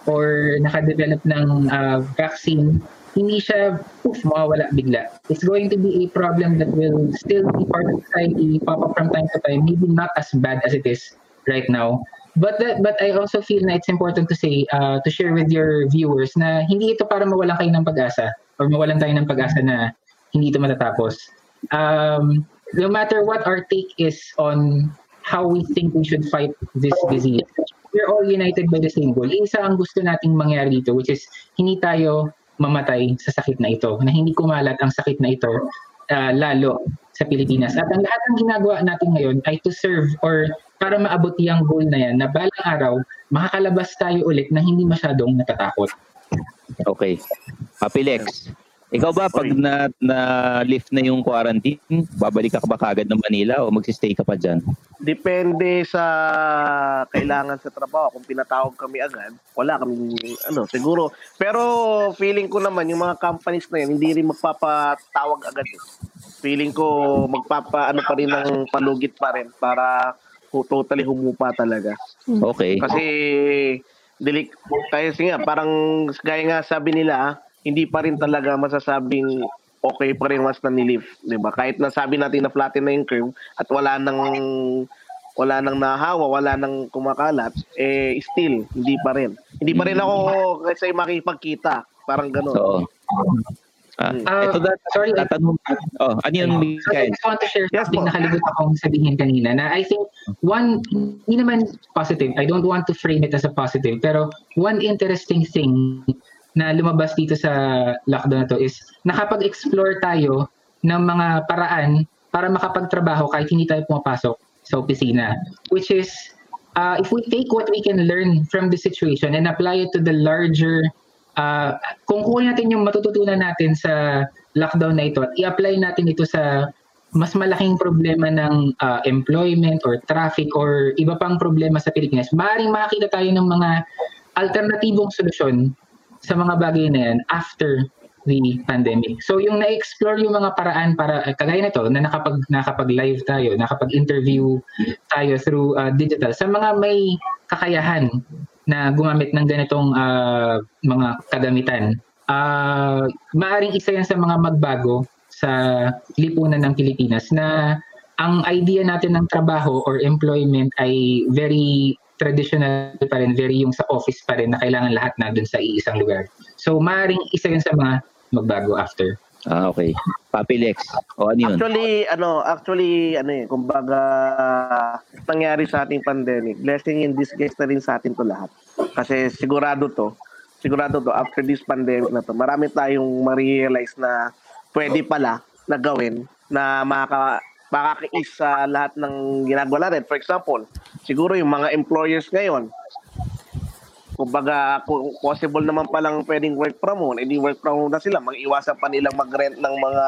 or nakadevelop ng uh, vaccine, hindi siya poof, mawawala bigla. It's going to be a problem that will still be part of society, pop up from time to time, maybe not as bad as it is right now, But that, but I also feel na it's important to say, uh, to share with your viewers na hindi ito para mawalan kayo ng pag-asa or mawalan tayo ng pag-asa na hindi ito matatapos. Um, no matter what our take is on how we think we should fight this disease, we're all united by the same goal. Isa ang gusto nating mangyari dito, which is hindi tayo mamatay sa sakit na ito, na hindi kumalat ang sakit na ito uh, lalo sa Pilipinas. At ang lahat ng ginagawa natin ngayon ay to serve or para maabot yung goal na yan na balang araw, makakalabas tayo ulit na hindi masyadong natatakot. Okay. Papilex, ikaw ba pag na, na lift na yung quarantine, babalik ka ba kagad ng Manila o magsistay ka pa dyan? Depende sa kailangan sa trabaho. Kung pinatawag kami agad, wala kami, ano, siguro. Pero feeling ko naman, yung mga companies na yan, hindi rin magpapatawag agad. Eh. Feeling ko magpapa, ano pa rin ng palugit pa rin para totally humupa talaga. Okay. Kasi dilik kaya nga parang gaya nga sabi nila hindi pa rin talaga masasabing okay pa rin once na nilift, 'di ba? Kahit nasabi natin na flatten na yung curve at wala nang wala nang nahawa, wala nang kumakalat, eh still hindi pa rin. Hindi pa rin ako kasi makipagkita, parang gano'n. So, Ah, uh, ito that, sorry, tatanong. Oh, ano yun, Sorry, I just want to share something yes, nakalimutan akong sabihin kanina na I think one, hindi naman positive, I don't want to frame it as a positive, pero one interesting thing na lumabas dito sa lockdown na to is nakapag-explore tayo ng mga paraan para makapagtrabaho kahit hindi tayo pumapasok sa opisina. Which is, uh, if we take what we can learn from the situation and apply it to the larger uh, kung kunin natin yung matututunan natin sa lockdown na ito at i-apply natin ito sa mas malaking problema ng uh, employment or traffic or iba pang problema sa Pilipinas, maaaring makakita tayo ng mga alternatibong solusyon sa mga bagay na yan after the pandemic. So yung na-explore yung mga paraan para uh, kagaya nito na nakapag nakapag-live tayo, nakapag-interview tayo through uh, digital sa mga may kakayahan na gumamit ng ganitong uh, mga kagamitan. Uh, maaring isa yan sa mga magbago sa lipunan ng Pilipinas na ang idea natin ng trabaho or employment ay very traditional pa rin, very yung sa office pa rin na kailangan lahat na dun sa iisang lugar. So maaring isa yan sa mga magbago after. Ah, okay. Papilex. O ano yun? Actually, ano, actually, ano eh, kumbaga, nangyari sa ating pandemic, blessing in disguise na rin sa atin to lahat. Kasi sigurado to, sigurado to, after this pandemic na to, marami tayong ma-realize na pwede pala na gawin na makaka makakais sa lahat ng ginagawa natin. For example, siguro yung mga employers ngayon, Kumbaga, kung possible naman palang pwedeng work from home, edi work from home na sila. Mag-iwasan pa nilang mag-rent ng mga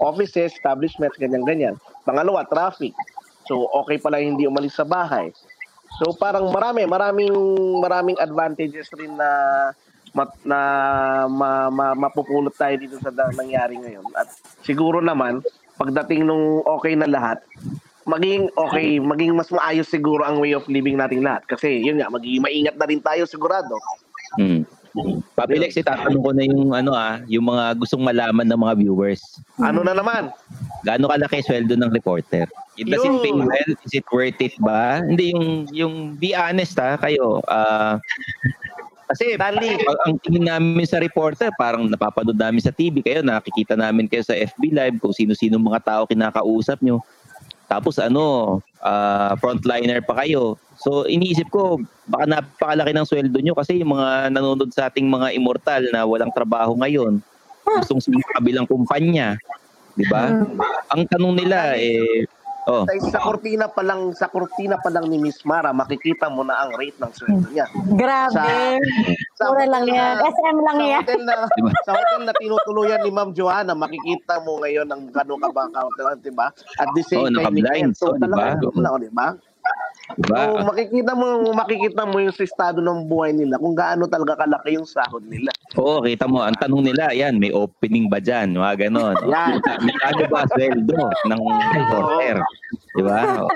offices, establishments, ganyan-ganyan. Pangalawa, traffic. So, okay pala hindi umalis sa bahay. So, parang marami, maraming, maraming advantages rin na mat, na ma, ma, mapupulot tayo dito sa nangyari ngayon. At siguro naman, pagdating nung okay na lahat, maging okay, maging mas maayos siguro ang way of living nating lahat. Kasi yun nga, magiging maingat na rin tayo sigurado. Hmm. Papilex, itatanong ko na yung ano ah, yung mga gustong malaman ng mga viewers. Ano na naman? Gaano kalaki sweldo ng reporter? Does it pay well? Is it worth it ba? Hindi yung yung be honest ha, kayo. Uh, kasi Tali. ang tingin namin sa reporter, parang napapanood namin sa TV kayo, nakikita namin kayo sa FB Live kung sino-sino mga tao kinakausap nyo. Tapos ano, ah, frontliner pa kayo. So iniisip ko, baka napakalaki ng sweldo nyo kasi yung mga nanonood sa ating mga immortal na walang trabaho ngayon, gustong sa kabilang kumpanya. Di ba? Ang tanong nila eh, oh, Sa, sa kortina pa lang, sa kortina pa lang ni Miss Mara, makikita mo na ang rate ng sweldo niya. Grabe. Mura lang hotel yan. na- SM lang sa yan. hotel na sa hotel na tinutuluyan ni Ma'am Joanna, makikita mo ngayon ang gano'n ka ba counter, di ba? At the same Oo, time, so, Oo, di ba? talagang, Oo. di ba? di ba? So, makikita mo, makikita mo yung estado ng buhay nila kung gaano talaga kalaki yung sahod nila. Oo, kita mo, ang tanong nila, yan, may opening ba dyan? Mga ganon. Yan. May ano ba sweldo ng reporter? Di ba?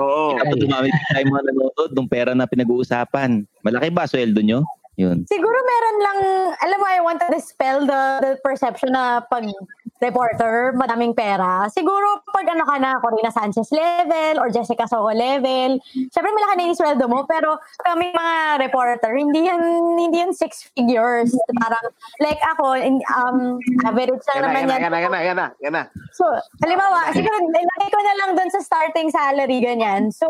Oo. Kapag dumami tayo mga nanonood, nung pera na pinag-uusapan, malaki ba sweldo nyo? Yun. Siguro meron lang, alam mo, I want to dispel the, the perception na pag reporter, madaming pera. Siguro pag ano ka na, Corina Sanchez level or Jessica Soho level, syempre malaki na yung sweldo mo, pero kami mga reporter, hindi yan, hindi yan six figures. Parang, like ako, in, um, average lang naman yan na, yan. yan na, yan na, yan na, yan na. So, halimbawa, siguro, ilagay ko na lang dun sa starting salary, ganyan. So,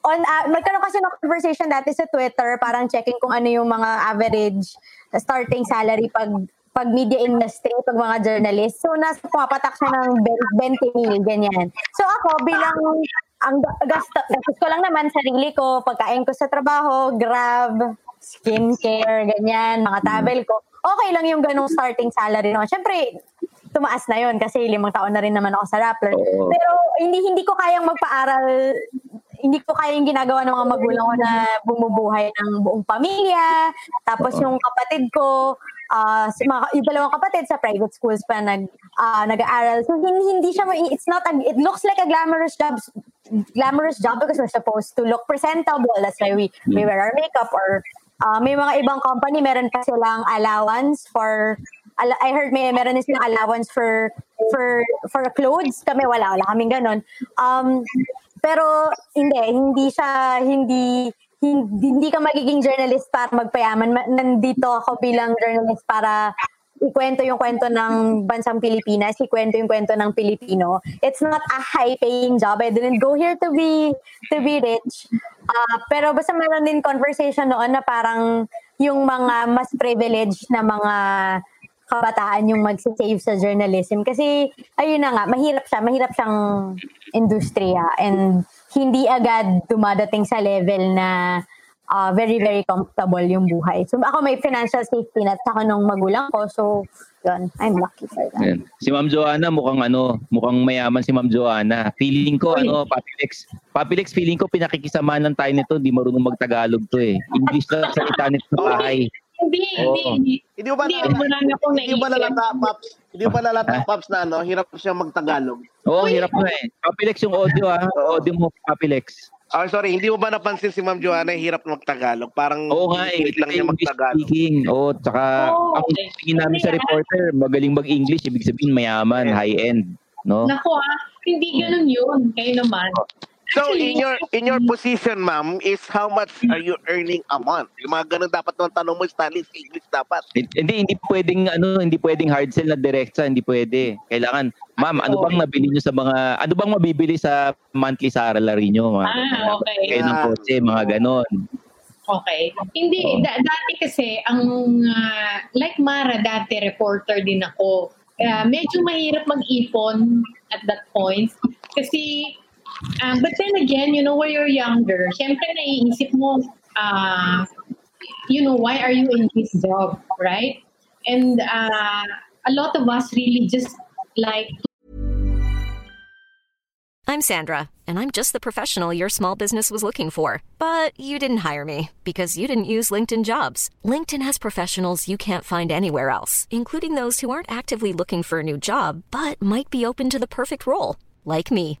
on uh, magkaroon kasi ng conversation dati sa Twitter, parang checking kung ano yung mga average starting salary pag pag media industry, pag mga journalist. So, nasa pumapatak siya ng 20 mil, ganyan. So, ako bilang ang gasto, gastos ko lang naman sarili ko, pagkain ko sa trabaho, grab, skincare, ganyan, mga travel ko. Okay lang yung ganong starting salary no. Siyempre, tumaas na yon kasi limang taon na rin naman ako sa Rappler. Pero hindi hindi ko kayang magpaaral hindi ko kaya yung ginagawa ng mga magulang ko na bumubuhay ng buong pamilya. Tapos yung kapatid ko, ah sa mga, yung dalawang kapatid sa private schools pa nag, ah, nag-aaral. So hindi, hindi siya, it's not, a, it looks like a glamorous job, glamorous job because we're supposed to look presentable. That's why we, we wear our makeup or ah, may mga ibang company, meron pa silang allowance for I heard may meron din silang allowance for for for clothes. Kami wala, wala kaming ganun. Um pero hindi, hindi siya hindi hindi, hindi ka magiging journalist para magpayaman. Ma- Nandito ako bilang journalist para ikwento yung kwento ng bansang Pilipinas, ikwento yung kwento ng Pilipino. It's not a high-paying job. I didn't go here to be to be rich. Ah, pero basta meron din conversation noon na parang yung mga mas privileged na mga kabataan yung mag-save sa journalism. Kasi, ayun na nga, mahirap siya. Mahirap siyang industriya. And hindi agad dumadating sa level na ah, very, very comfortable yung buhay. So, ako may financial safety net sa nung magulang ko. So, yun, I'm lucky for that. Yan. Si Ma'am Joanna mukhang ano, mukhang mayaman si Ma'am Joanna. Feeling ko ano, Papilex. Papilex feeling ko pinakikisamahan tayo nito, di marunong magtagalog to eh. English lang salita nito sa bahay. Hindi, Oo. hindi, hindi. Hindi mo ba Hindi, na, marami akong hindi mo ba naisip. nalata, Paps? Hindi mo ba nalata, Paps, na ano, hirap siya magtagalog? Oo, hirap na eh. Papilex yung audio ah. Audio mo, Papilex. Oh, sorry, hindi mo ba napansin si Ma'am Joanna hirap magtagalog? Parang Oo nga eh. lang niya magtagalog. speaking. Oo, tsaka Oo, ang okay. tingin namin sa reporter, magaling mag-English, ibig sabihin mayaman, Yeah. high-end. No? Naku ah, hindi ganun yun. Kayo naman. So in your in your position, ma'am, is how much are you earning a month? Yung mga ganun dapat ng tanong mo, Stanley, sa English dapat. Hindi hindi pwedeng ano, hindi pwedeng hard sell na direkta, hindi pwede. Kailangan, ma'am, ano bang nabili niyo sa mga ano bang mabibili sa monthly salary niyo, mga Ah, okay. kayo ng kotse, mga ganon. Okay. Hindi, Oo. da- dati kasi, ang, ah, like Mara, dati reporter din ako. Kaya medyo mahirap mag-ipon at that point. Kasi, ah, but then again, you know, when you're younger, syempre naiisip mo, ah, you know, why are you in this job, right? And uh, a lot of us really just like I'm Sandra, and I'm just the professional your small business was looking for. But you didn't hire me because you didn't use LinkedIn jobs. LinkedIn has professionals you can't find anywhere else, including those who aren't actively looking for a new job but might be open to the perfect role, like me.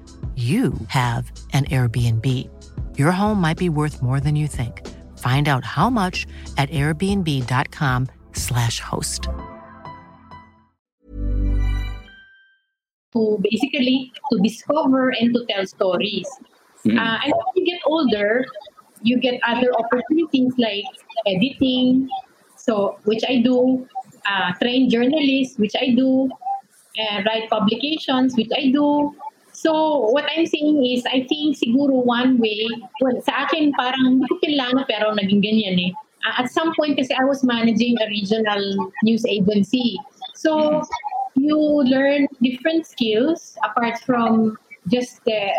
you have an Airbnb. Your home might be worth more than you think. Find out how much at airbnb.com/slash host. To basically to discover and to tell stories. Mm. Uh, and when you get older, you get other opportunities like editing, so which I do, uh, train journalists, which I do, uh, write publications, which I do. So, what I'm saying is, I think siguro one way, well, sa akin parang hindi ko kilala pero naging ganyan eh. Uh, at some point kasi I was managing a regional news agency. So, you learn different skills apart from just the,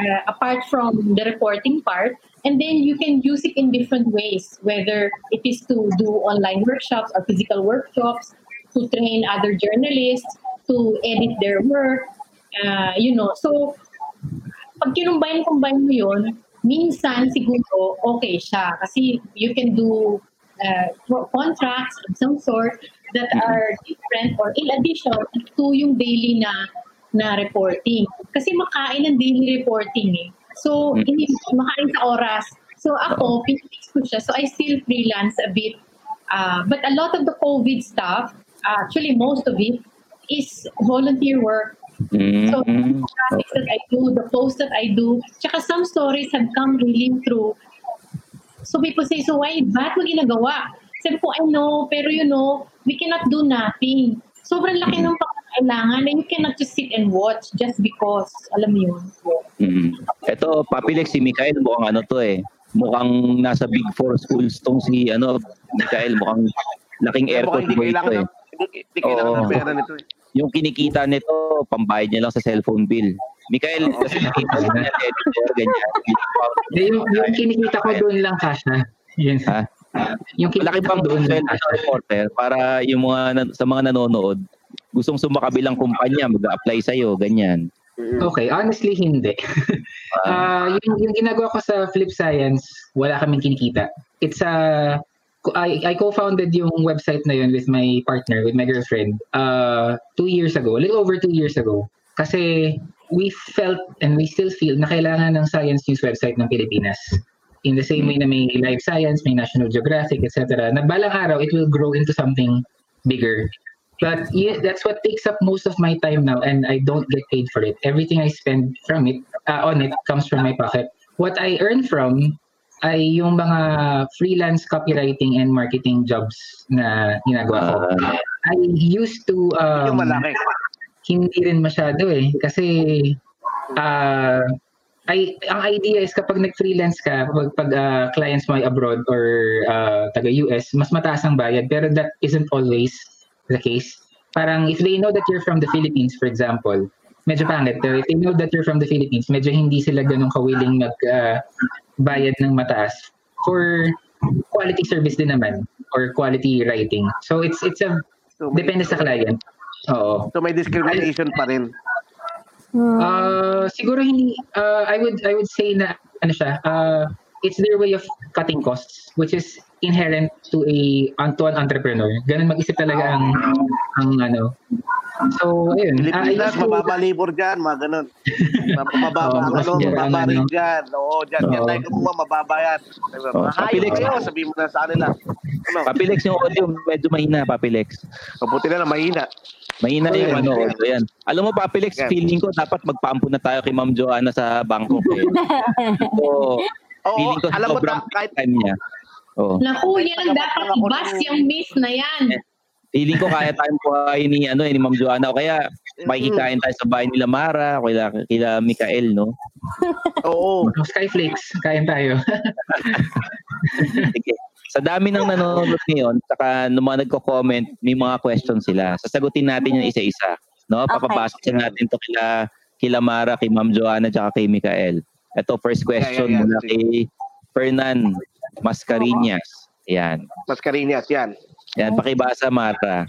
uh, apart from the reporting part and then you can use it in different ways whether it is to do online workshops or physical workshops to train other journalists to edit their work uh, you know so pag kinumbine-combine mo yun minsan siguro okay siya kasi you can do uh, contracts of some sort that are different or in addition to yung daily na na reporting. Kasi makain ng daily reporting eh. So, hindi makain sa oras. So, ako, pinipix ko siya. So, I still freelance a bit. Uh, but a lot of the COVID stuff, actually most of it, is volunteer work. So, the graphics that I do, the posts that I do, tsaka some stories have come really through. So, people say, so why, ba't mo ginagawa? Sabi ko, I know, pero you know, we cannot do nothing. Sobrang laki ng pangangailangan and you cannot just sit and watch just because, alam mo yun. Mm. Ito, Papilex, si Mikael, mukhang ano to eh. Mukhang nasa Big Four schools tong si, ano, Mikael, mukhang laking airport Mukhang hindi boy ito kailangan eh. hindi, hindi kailangan ng pera nito eh. Yung kinikita nito, pambayad niya lang sa cellphone bill. Mikael, kasi nakita ko na editor, ganyan. Yung, yung kinikita ko doon lang, Kasha. Yun. Ha? Yung Malaki pang doon lang, reporter para yung mga sa mga nanonood, gustong sumakabilang kumpanya, mag-apply sa'yo, ganyan. Okay, honestly, hindi. Ah, yung, yung ginagawa ko sa Flip Science, wala kaming kinikita. It's a I, I co-founded yung website na yun with my partner, with my girlfriend, uh, two years ago, a little over two years ago. Kasi we felt and we still feel na kailangan ng science news website ng Pilipinas. In the same way na may Live Science, may National Geographic, etc. Na balang araw, it will grow into something bigger. But yeah, that's what takes up most of my time now, and I don't get paid for it. Everything I spend from it, uh, on it, comes from my pocket. What I earn from ay yung mga freelance copywriting and marketing jobs na ginagawa ko. Ah. I used to Yung um, malaki. hindi rin masyado eh kasi ah ay ang idea is kapag nag-freelance ka kapag pag ah, clients mo ay abroad or ah, taga US mas mataas ang bayad pero that isn't always the case parang if they know that you're from the Philippines for example medyo pangit pero if they know that you're from the Philippines medyo hindi sila ganun kawiling mag ah, bayad ng mataas for quality service din naman or quality writing. So it's it's a So depende sa client. Oo. So may discrimination pa rin. Uh, siguro hindi uh, I would I would say na ano siya uh, it's their way of cutting costs which is inherent to a to an entrepreneur. Ganun mag-isip talaga ang ang ano. So ayun. Uh, Pilipinas, used to- mababa labor dyan, mga ganun. Mababa, Oo, ang mas ano, dyan, mababa ano. rin dyan. Oo, dyan, dyan Oo. tayo kumuha, mababa yan. Hayop Papilex. kayo, sabihin mo na sa kanila. Ano, Papilex yung audio, medyo mahina, Papilex. kabuti na lang, mahina. Mahina Oh, yung yan. ano, audio yan. Alam mo, Papilex, Yan. feeling ko dapat magpampo na tayo kay Ma'am Joanna sa Bangkok eh. So, Oo, feeling ko alam mo, ta- kahit, time niya. Oo. Naku, yan ang dapat i-bust ng- yung myth na yan. Feeling ko kaya tayong buhay ni, ano, eh, ni Ma'am Joanna. O kaya, makikikain tayo sa bahay nila Mara, o kila, kila Mikael, no? Oo. Skyflakes, kain tayo. Sige. Sa dami ng nanonood ngayon, saka nung mga nagko-comment, may mga questions sila. Sasagutin natin yung isa-isa. No? Okay. Papapasok sa natin to kila, kila Mara, kay Ma'am Joanna, tsaka kay Mikael. Ito, first question Yeah, yeah, yeah. mula kay Fernan Mascarinhas. Yan. Mascarinas, yan. Yan, pakibasa, Mara.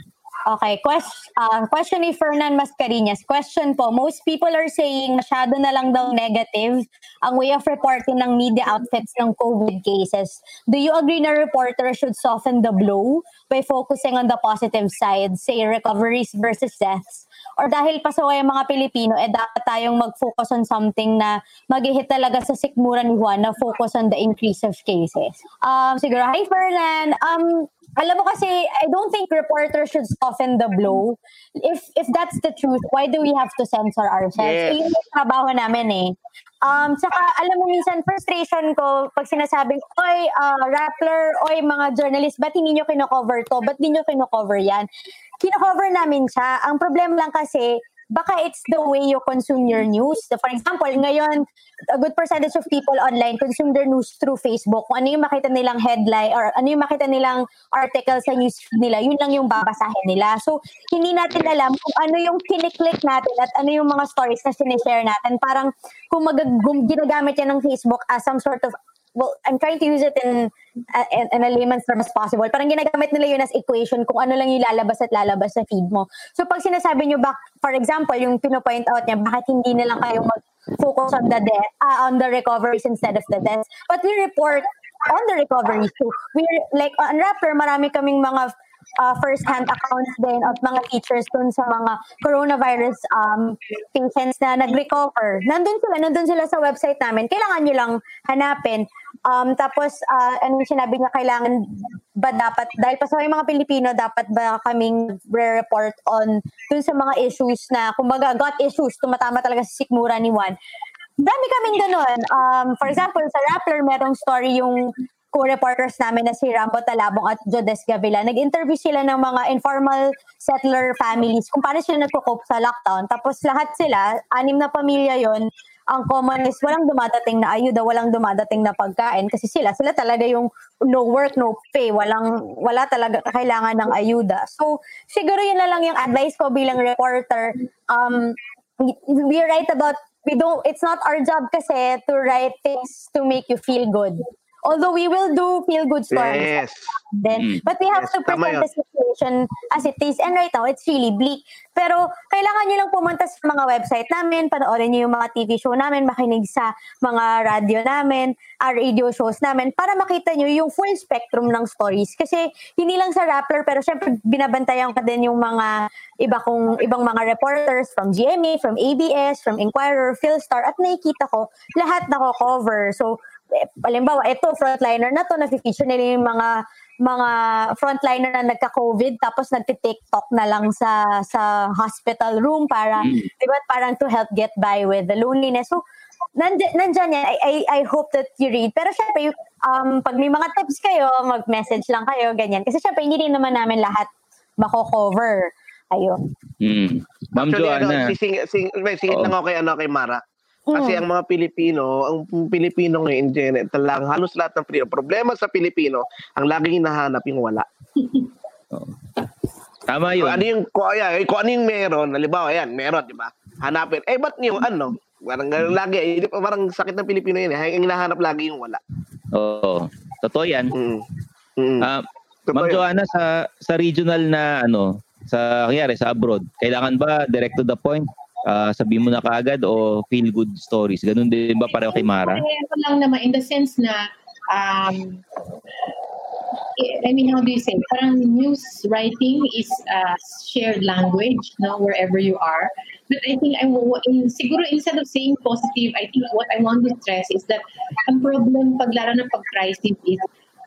Okay, quest, uh, question ni Fernan Mascarinhas. Question po, most people are saying masyado na lang daw negative ang way of reporting ng media outfits ng COVID cases. Do you agree na reporters should soften the blow by focusing on the positive side, say recoveries versus deaths? Or dahil pasaway ang mga Pilipino, eh dapat tayong mag-focus on something na mag-hit talaga sa sikmura ni Juan na focus on the increase of cases. Um, siguro, hi Fernan! Um, alam mo kasi, I don't think reporters should soften the blow. If if that's the truth, why do we have to censor ourselves? Yes. Yun yung trabaho namin eh. Um, saka, alam mo minsan, frustration ko pag sinasabing, oy, uh, Rappler, oy, mga journalist, ba't hindi nyo kino-cover to? Ba't hindi nyo kino-cover yan? Kino-cover namin siya. Ang problem lang kasi, baka it's the way you consume your news. So, For example, ngayon, a good percentage of people online consume their news through Facebook. Kung ano yung makita nilang headline or ano yung makita nilang article sa news nila, yun lang yung babasahin nila. So, hindi natin alam kung ano yung kiniklik natin at ano yung mga stories na sinishare natin. Parang kung mag- ginagamit yan ng Facebook as some sort of well, I'm trying to use it in, uh, in, in a layman's term as possible. Parang ginagamit nila yun as equation kung ano lang yung lalabas at lalabas sa feed mo. So pag sinasabi nyo ba, for example, yung pinopoint out niya, bakit hindi na lang kayo mag-focus on the death, uh, on the recoveries instead of the deaths. But we report on the recoveries too. We like on Rappler, marami kaming mga uh, first-hand accounts din at mga features dun sa mga coronavirus um, patients na nag-recover. Nandun sila, nandun sila sa website namin. Kailangan nyo lang hanapin. Um, tapos, uh, ano sinabi niya, kailangan ba dapat, dahil pa sa mga Pilipino, dapat ba kaming re-report on dun sa mga issues na, kumbaga, got issues, tumatama talaga sa sikmura ni Juan. Dami kaming ganun. Um, for example, sa Rappler, merong story yung co-reporters namin na si Rambo Talabong at Jodes Gavila. Nag-interview sila ng mga informal settler families kung paano sila nagko-cope sa lockdown. Tapos lahat sila, anim na pamilya yon ang common is walang dumadating na ayuda, walang dumadating na pagkain kasi sila, sila talaga yung no work, no pay, walang, wala talaga kailangan ng ayuda. So, siguro yun na lang yung advice ko bilang reporter. Um, we, write about, we don't, it's not our job kasi to write things to make you feel good. Although we will do feel good stories Yes. then, but we have Yes, to yun. the situation as it is. And right now, it's really bleak. Pero kailangan nyo lang pumunta sa mga website namin, panoorin nyo yung mga TV show namin, makinig sa mga radio namin, our radio shows namin, para makita nyo yung full spectrum ng stories. Kasi hindi lang sa Rappler, pero syempre binabantayan ka din yung mga iba kong, ibang mga reporters from GMA, from ABS, from Inquirer, Philstar, at nakikita ko, lahat nako-cover. So, eh, halimbawa, ito, frontliner na to, na-feature nila yung mga mga frontliner na nagka-COVID tapos nagti-TikTok na lang sa sa hospital room para, di ba, parang to help get by with the loneliness. So, nandyan, nandyan yan. I, I, I hope that you read. Pero syempre, yung, um, pag may mga tips kayo, mag-message lang kayo, ganyan. Kasi syempre, hindi rin naman namin lahat mako-cover. Ayun. Mm. Ma'am Actually, ano, Joanna. sising, sing, may singit Oo. lang ako kay, ano, kay Mara. Kasi Mm. ang mga Pilipino, ang Pilipino ngayon, Janet, talagang halos lahat ng Pilipino. Problema sa Pilipino, ang laging hinahanap yung wala. Tama Kung yun. ano yung, kung, ayan, kung ano yung meron, halimbawa, ayan, meron, di ba? Hanapin. Eh, ba't yung ano? Parang ganun lagi, eh, parang sakit ng Pilipino yun. Eh. Ang hinahanap lagi yung wala. Oo. Totoo yan. Mm. Mm. Totoo Ma'am. Joanna, sa, sa regional na ano, sa kanyari sa abroad, kailangan ba direct to the point? Ah, sabihin mo na kaagad o feel good stories? Ganun din ba pareho kay Mara? Pareho lang naman in the sense na um, I mean, how do you say? Parang news writing is a shared language, no, wherever you are. But I think I in, siguro instead of saying positive, I think what I want to stress is that ang problem pag lalo na pag crisis is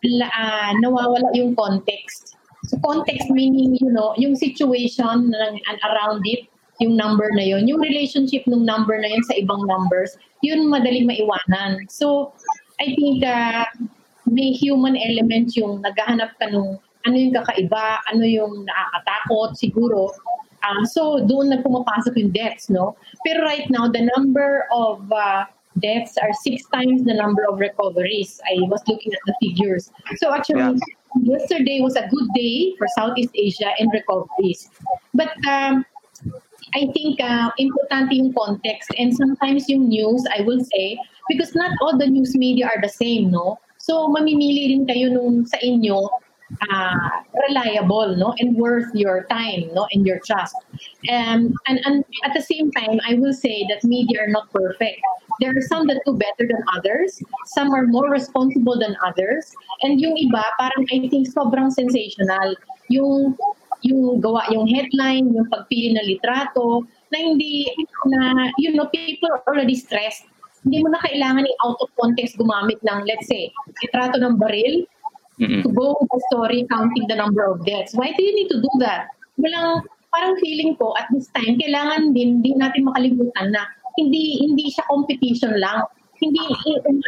la, ah, nawawala yung context. So context meaning, you know, yung situation ng, and around it, yung number na yun, yung relationship ng number na yun sa ibang numbers, yun madaling maiwanan. So, I think uh, may human element yung naghahanap ka nung ano yung kakaiba, ano yung nakakatakot siguro. Um, so doon na pumapasok yung deaths, no? Pero right now, the number of uh, deaths are six times the number of recoveries. I was looking at the figures. So actually, yesterday was a good day for Southeast Asia in recoveries. But um, I think uh, importante yung context. And sometimes yung news, I will say, because not all the news media are the same, no? So mamimili rin kayo nung sa inyo uh, reliable no? And worth your time no? And your trust. Um, and, and at the same time i will say that media are not perfect. There are some that do better than others. Some are more responsible than others. And yung iba parang i think sobrang sensational. Yung yung gawa yung headline yung pagpili ng litrato na hindi na you know people are already stressed hindi mo na kailangan i-out of context gumamit ng let's say litrato ng baril mm-hmm. to go with the story counting the number of deaths. Why do you need to do that? Walang, parang feeling ko at this time, kailangan din, din natin makalimutan na hindi hindi siya competition lang. Hindi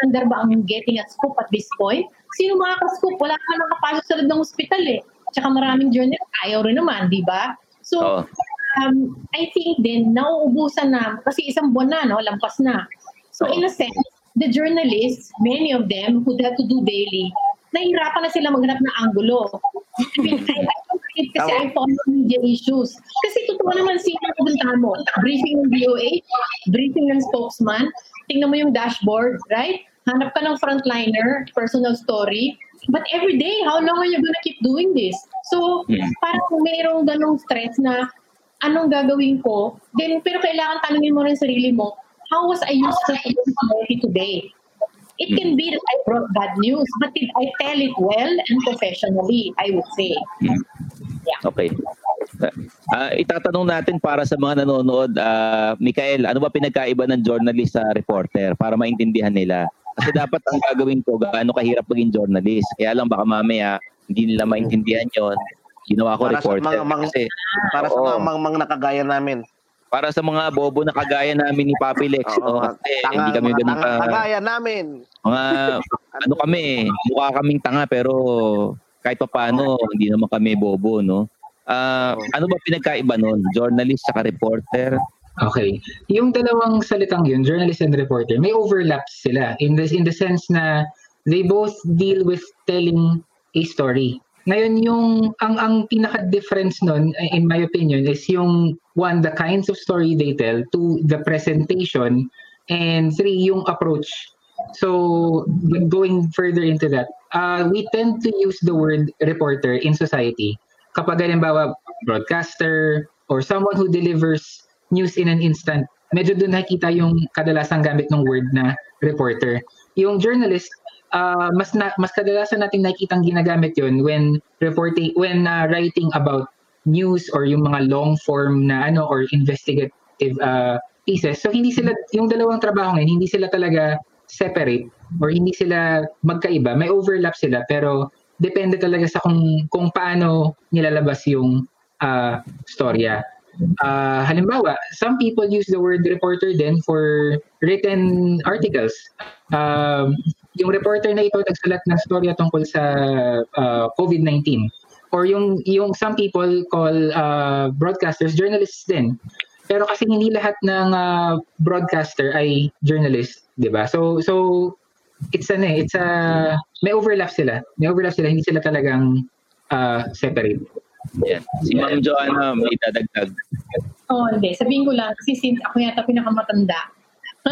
under ba ang getting a scoop at this point? Sino makaka-scoop? Wala ka nakapasok sa loob ng hospital eh. Tsaka maraming journalist, ayaw rin naman, di ba? So, oh. um, I think din, nauubusan na, kasi isang buwan na, no? lampas na. So, in a sense, the journalists, many of them who have to do daily, nahihirapan na sila maghanap ng angulo. I mean, I, I don't think kasi I follow media issues. Kasi totoo naman sino ang pupuntahan mo. Briefing ng DOA, briefing ng spokesman, tingnan mo yung dashboard, right? Hanap ka ng frontliner, personal story. But every day, how long are you gonna keep doing this? So, hmm. parang mayroong ganong stress na anong gagawin ko, then, pero kailangan tanungin mo rin sarili mo, how was I useful to society today? It can be that I brought bad news, but did I tell it well and professionally, I would say. Yeah. Okay. Uh, itatanong natin para sa mga nanonood, uh, Mikael, ano ba pinagkaiba ng journalist sa reporter para maintindihan nila? Kasi dapat ang gagawin ko, gaano kahirap maging journalist. Kaya lang baka mamaya hindi nila maintindihan yon Ginawa ko para reporter. Sa mga mang, kasi, para oo, sa mga mang, mang nakagaya namin para sa mga bobo na kagaya namin ni Papi Lex. Oo, no? Kasi tanga, hindi kami ganun ka... Kagaya namin. Mga, ano kami, mukha kaming tanga pero kahit pa paano, hindi naman kami bobo, no? Uh, ano ba pinagkaiba nun? Journalist sa reporter? Okay. Yung dalawang salitang yun, journalist and reporter, may overlaps sila in the, in the sense na they both deal with telling a story. Ngayon yung ang ang pinaka difference nun eh, in my opinion is yung one the kinds of story they tell to the presentation and three yung approach. So going further into that, uh, we tend to use the word reporter in society kapag halimbawa broadcaster or someone who delivers news in an instant, medyo doon nakikita yung kadalasang gamit ng word na reporter. Yung journalist, uh, mas na, mas kadalasan nating nakikitang ginagamit yon when reporting when uh, writing about news or yung mga long form na ano or investigative uh, pieces. So hindi sila yung dalawang trabaho ngayon, hindi sila talaga separate or hindi sila magkaiba. May overlap sila pero depende talaga sa kung kung paano nilalabas yung uh, storya. Uh, halimbawa, some people use the word reporter then for written articles. Um, yung reporter na ito nagsulat ng storya tungkol sa uh, COVID-19 or yung yung some people call uh, broadcasters journalists din. Pero kasi hindi lahat ng uh, broadcaster ay journalist, 'di ba? So so it's an it's a may overlap sila. May overlap sila, hindi sila talagang uh, separate. Yeah. Si Ma'am Joanna may dadagdag. Oh, hindi. Sabihin ko lang, kasi since ako yata pinakamatanda,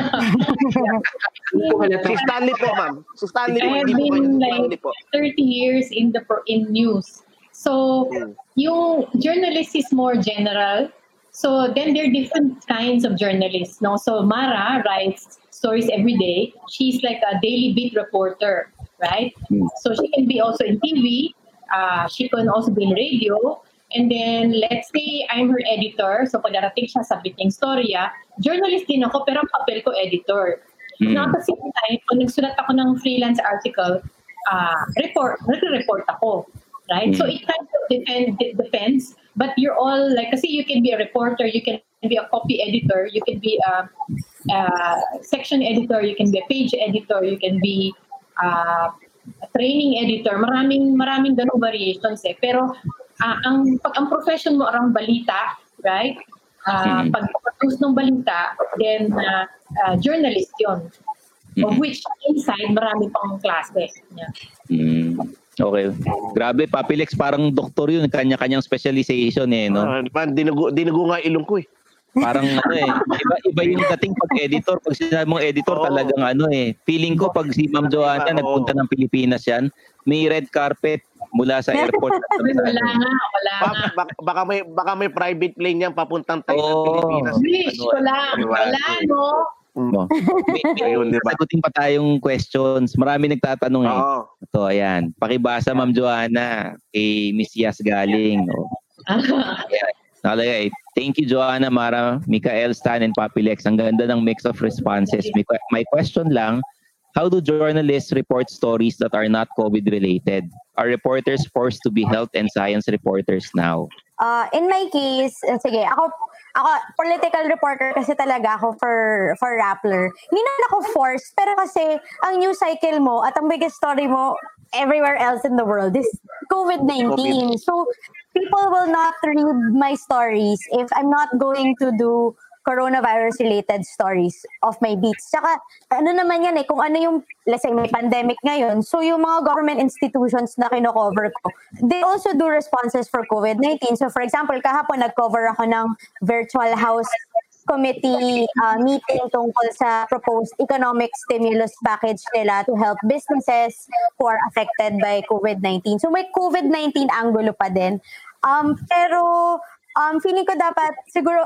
si Stanley po, ma'am. Si Stanley po. I have been like 30 years in the in news. So, hmm. yung journalist is more general. So, then there are different kinds of journalists. No? So, Mara writes stories every day. She's like a daily beat reporter, right? Hmm. So, she can be also in TV. Uh, she can also be in radio. And then, let's say I'm her editor. So, pag darating siya sa biting storya, journalist din ako, pero ang papel ko editor. Mm. Now, at the same time, pag nagsulat ako ng freelance article, uh, report, report ako. Right? Mm. So, it kind of depend, depends. But you're all, like, kasi you can be a reporter, you can be a copy editor, you can be a, a section editor, you can be a page editor, you can be uh, training editor, maraming maraming ganung variations eh. Pero uh, ang pag ang profession mo around balita, right? Uh, mm-hmm. pag produce ng balita, then uh, uh, journalist 'yon. Mm-hmm. Of which inside marami pang klase. Yeah. Mm. Okay. Grabe, Papilex, parang doktor yun. Kanya-kanyang specialization eh, no? Uh, man, dinugo, dinugo nga ilong ko eh. Parang ano eh, iba, iba yung dating pag editor. Pag sinabi mong editor, oh. talagang ano eh. Feeling ko pag si Ma'am Joanna oh. nagpunta ng Pilipinas yan, may red carpet mula sa airport. wala nga, wala nga. Baka, baka, may, baka may private plane yan papuntang tayo oh. Pilipinas. Wish, wala. Wala, no? Mo. May, Ayun, diba? sagutin pa tayong questions. Marami nagtatanong eh. Oo. Ito, ayan. Pakibasa, Ma'am Joanna, kay Miss Yas Galing. Oh. ayan. Nakalagay, thank you Joanna, Mara, Mikael, Stan, and Papilex. Ang ganda ng mix of responses. My question lang, how do journalists report stories that are not COVID-related? Are reporters forced to be health and science reporters now? Uh, in my case, uh, sige, ako, ako, political reporter kasi talaga ako for, for Rappler. Hindi na ako forced, pero kasi ang news cycle mo at ang biggest story mo everywhere else in the world is COVID-19. COVID. So, people will not read my stories if I'm not going to do coronavirus related stories of my beats. Tsaka, ano naman yan eh, kung ano yung, let's say may pandemic ngayon, so yung mga government institutions na kino-cover ko, they also do responses for COVID-19. So for example, kahapon nag-cover ako ng virtual house committee uh, meeting tungkol sa proposed economic stimulus package nila to help businesses who are affected by COVID-19. So may COVID-19 angulo pa din. Um, pero um, feeling ko dapat, siguro,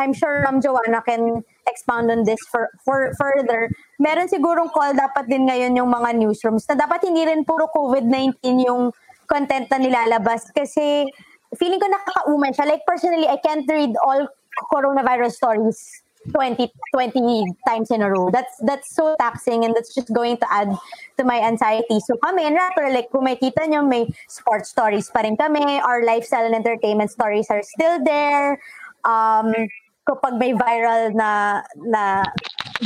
I'm sure Ram Joanna can expound on this for, for further. Meron sigurong call dapat din ngayon yung mga newsrooms na dapat hindi rin puro COVID-19 yung content na nilalabas kasi feeling ko nakakaumay siya. Like personally, I can't read all coronavirus stories 20 20 times in a row. That's that's so taxing and that's just going to add to my anxiety. So kami rapper, like kung makita nyo, may sports stories pa rin kami. Our lifestyle and entertainment stories are still there. Um, kapag may viral na na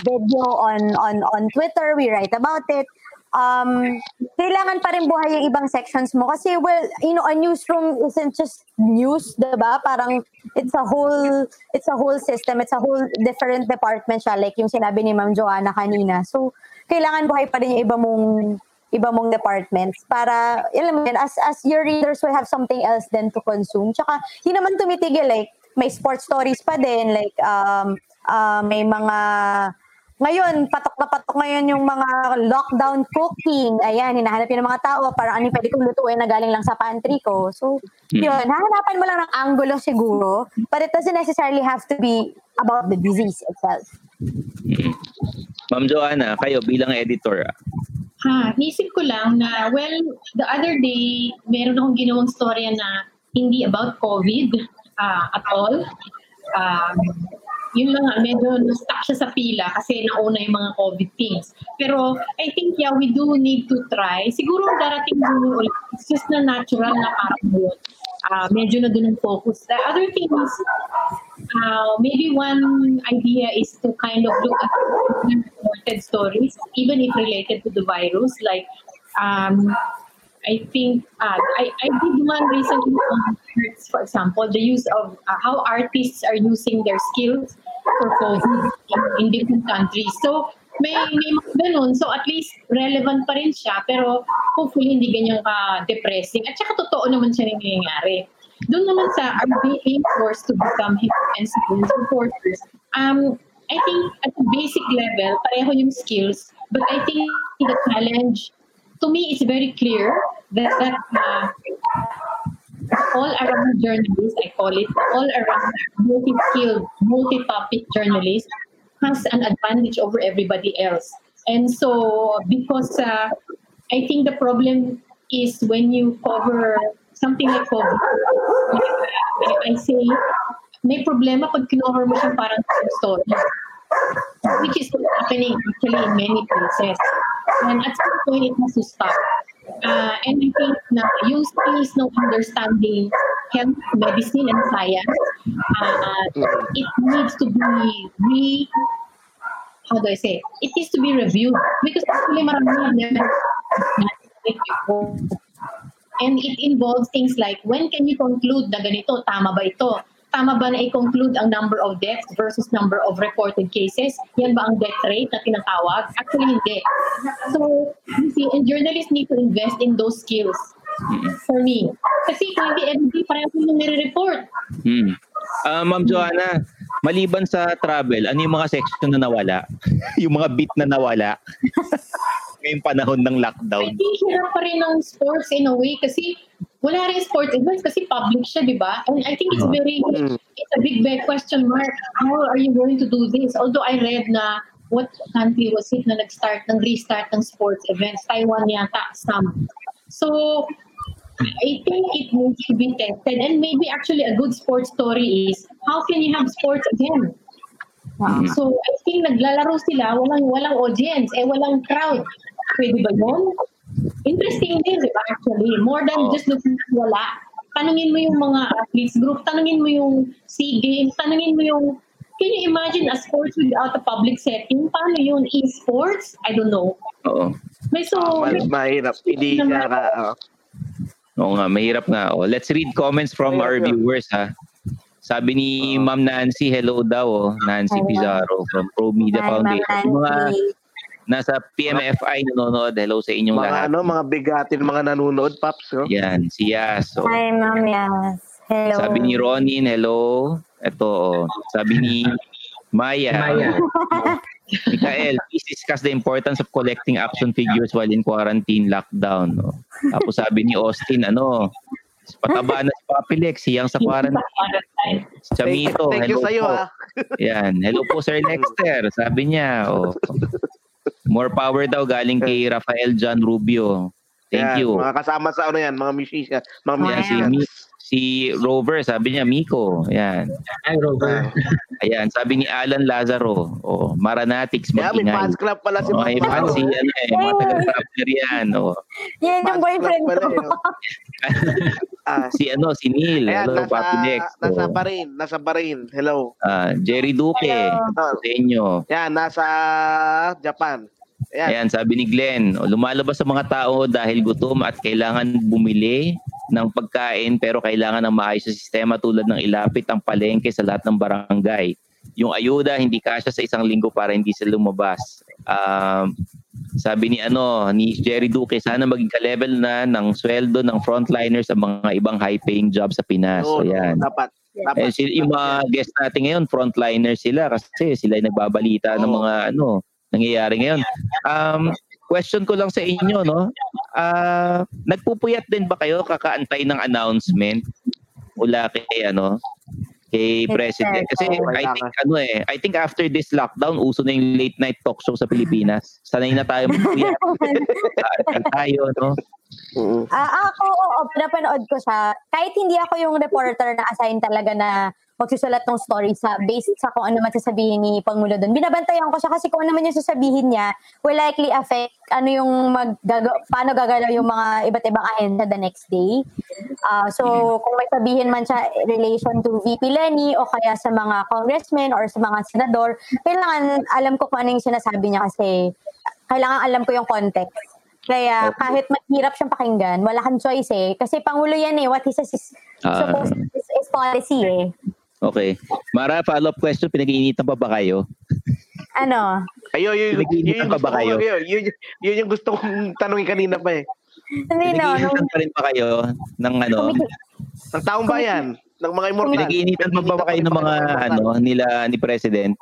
video on on on Twitter, we write about it um, kailangan pa rin buhay yung ibang sections mo. Kasi, well, you know, a newsroom isn't just news, di ba? Parang, it's a whole, it's a whole system. It's a whole different department siya. Like yung sinabi ni Ma'am Joanna kanina. So, kailangan buhay pa rin yung iba mong, iba mong departments para, alam mo yun, as, as your readers will have something else then to consume. Tsaka, hindi naman tumitigil, like, may sports stories pa din, like, um, uh, may mga ngayon, patok na patok ngayon yung mga lockdown cooking. Ayan, hinahanap yun ng mga tao para ano pwede kong lutuin na galing lang sa pantry ko. So, mm. yun, hahanapan mo lang ng angulo siguro, but it doesn't necessarily have to be about the disease itself. Mm. Ma'am Joanna, kayo bilang editor, Ha, nisip ko lang na, well, the other day, meron akong ginawang storya na hindi about COVID uh, at all. Um, yun lang medyo na-stuck siya sa pila kasi nauna yung mga COVID things. Pero I think, yeah, we do need to try. Siguro darating din ulit. It's just na natural na parang yun. Uh, medyo na dun ang focus. The other thing is, uh, maybe one idea is to kind of look at reported stories, even if related to the virus, like um, I think uh, I, I did one recently on for example, the use of uh, how artists are using their skills COVID in, in different countries. So, may, may mga ganun. So, at least relevant pa rin siya. Pero, hopefully, hindi ganyan ka-depressing. At saka, totoo naman siya nangyayari. Doon naman sa are being forced to become and science reporters. Um, I think at the basic level, pareho yung skills. But I think the challenge, to me, it's very clear that, that uh, all around journalist, I call it all around multi-skilled, multi-topic journalist has an advantage over everybody else. And so, because uh, I think the problem is when you cover something like COVID, I, I say, may problema pag kinover mo siyang parang story. Which is happening actually in many places. And at some point, it has to stop. Uh, and I think na yung skills ng understanding health, medicine, and science, uh, it needs to be re how do I say? It needs to be reviewed because actually marami before. And it involves things like, when can you conclude na ganito? Tama ba ito? Tama ba na i-conclude ang number of deaths versus number of reported cases? Yan ba ang death rate na tinatawag? Actually, hindi. So, you see, and journalists need to invest in those skills for me. Kasi kung hindi everyday pareho yung nire-report. Hmm. Ah, Ma'am Joanna, maliban sa travel, ano yung mga section na nawala? yung mga beat na nawala? Ngayong panahon ng lockdown. think hirap pa rin ng sports in a way kasi wala rin sports events kasi public siya, di ba? And I think it's very, it's a big, big question mark. How are you going to do this? Although I read na what country was it na nag-start, ng restart ng sports events? Taiwan yata, some. So, I think it needs to be tested. And maybe actually a good sports story is, how can you have sports again? So, I think naglalaro sila, walang walang audience, eh walang crowd. Pwede ba yun? Interesting din, di ba, actually. More than Oo. just looking at wala. Tanungin mo yung mga athletes group, tanungin mo yung SEA Games, tanungin mo yung, can you imagine a sports without a public setting? Paano yun? E-sports? I don't know. Oo. May so, Ma- mahirap. Hindi ka ka, oh. Oo nga, mahirap nga. Oh, let's read comments from our viewers ha. Sabi ni Ma'am Nancy, hello daw, oh. Nancy Hello. Pizarro from Pro Media Hi, Foundation. Yung mga nasa PMFI nanonood, hello sa inyong mga lahat. ano, mga bigatin, mga nanonood, Paps. Oh. Yan, si Yas. oh. Hi, Ma'am Yas. Hello. Sabi ni Ronin, hello. Ito, oh. sabi ni Maya. Maya. Mikael, please discuss the importance of collecting action figures while in quarantine lockdown. Oh. Tapos sabi ni Austin, ano, pataba na si Papilex, siyang sa quarantine. Chamito, Thank you hello sa'yo, po. ah. Yan, hello po Sir Lexter, sabi niya. Oh. More power daw galing kay Rafael John Rubio. Thank Yan, you. Mga kasama sa ano yan, mga musician. Mga Yan, si, si Rover, sabi niya, Miko. Yan. Hi, Rover. Ayan, sabi ni Alan Lazaro. Oh, Maranatics, Yeah, may mag-ingay. fans club pala si Oh, may Ma'am fans si, ano eh, mga taga-traveler yan. Oh. Yan yung boyfriend ko. Ah, Si ano, si Neil. Ayan, Hello, nasa, Papi Dex. nasa Oh. Barin, nasa Barin. Hello. Ah, Jerry Duque. Hello. Sa inyo. Yan, nasa Japan. Ayan. Ayan, sabi ni Glenn, oh, lumalabas sa mga tao dahil gutom at kailangan bumili ng pagkain pero kailangan ng maayos na sistema tulad ng ilapit ang palengke sa lahat ng barangay. Yung ayuda hindi kasya sa isang linggo para hindi sila lumabas. Um, sabi ni ano ni Jerry Duque, sana maging ka-level na ng sweldo ng frontliners sa mga ibang high-paying job sa Pinas. So, yan. Dapat. dapat. Eh, sila, yung mga guest natin ngayon, frontliners sila kasi sila yung nagbabalita ng Oo. mga ano nangyayari ngayon. Um, question ko lang sa inyo, no? Ah, nagpupuyat din ba kayo kakaantay ng announcement mula kay ano kay president kasi. I think ano eh I think after this lockdown uso na yung late night talk show sa Pilipinas sanay na tayo magpuyat tayo no. Ah, ako, oo, pinapanood ko siya. Kahit hindi ako yung reporter na assign talaga na magsusulat ng story sa based sa kung ano man sasabihin ni Pangulo doon. Binabantayan ko siya kasi kung ano man yung sasabihin niya will likely affect ano yung mag paano gagalaw yung mga iba't ibang ahensya the next day. Ah, so kung may sabihin man siya relation to VP Lenny o kaya sa mga congressmen or sa mga senador, kailangan alam ko kung ano yung sinasabi niya kasi kailangan alam ko yung context. Kaya kahit mahirap siyang pakinggan, wala kang choice eh. Kasi Pangulo yan eh. What he says is, Ah. supposed is, is policy eh. Okay Mara follow up question pinag-iinitan pa ba kayo Ano? Ayun, yun, yun, Nag-iinitan yung pa ba kayo? ko, yun, yun, yun yung gusto kong tanungin kanina pa eh. Hindi no. Pinag-iinitan pa rin ba kayo ng ano Ng taong bayan, ng mga immortal. pinag-iinitan pa ba kayo ng mga ano nila ni president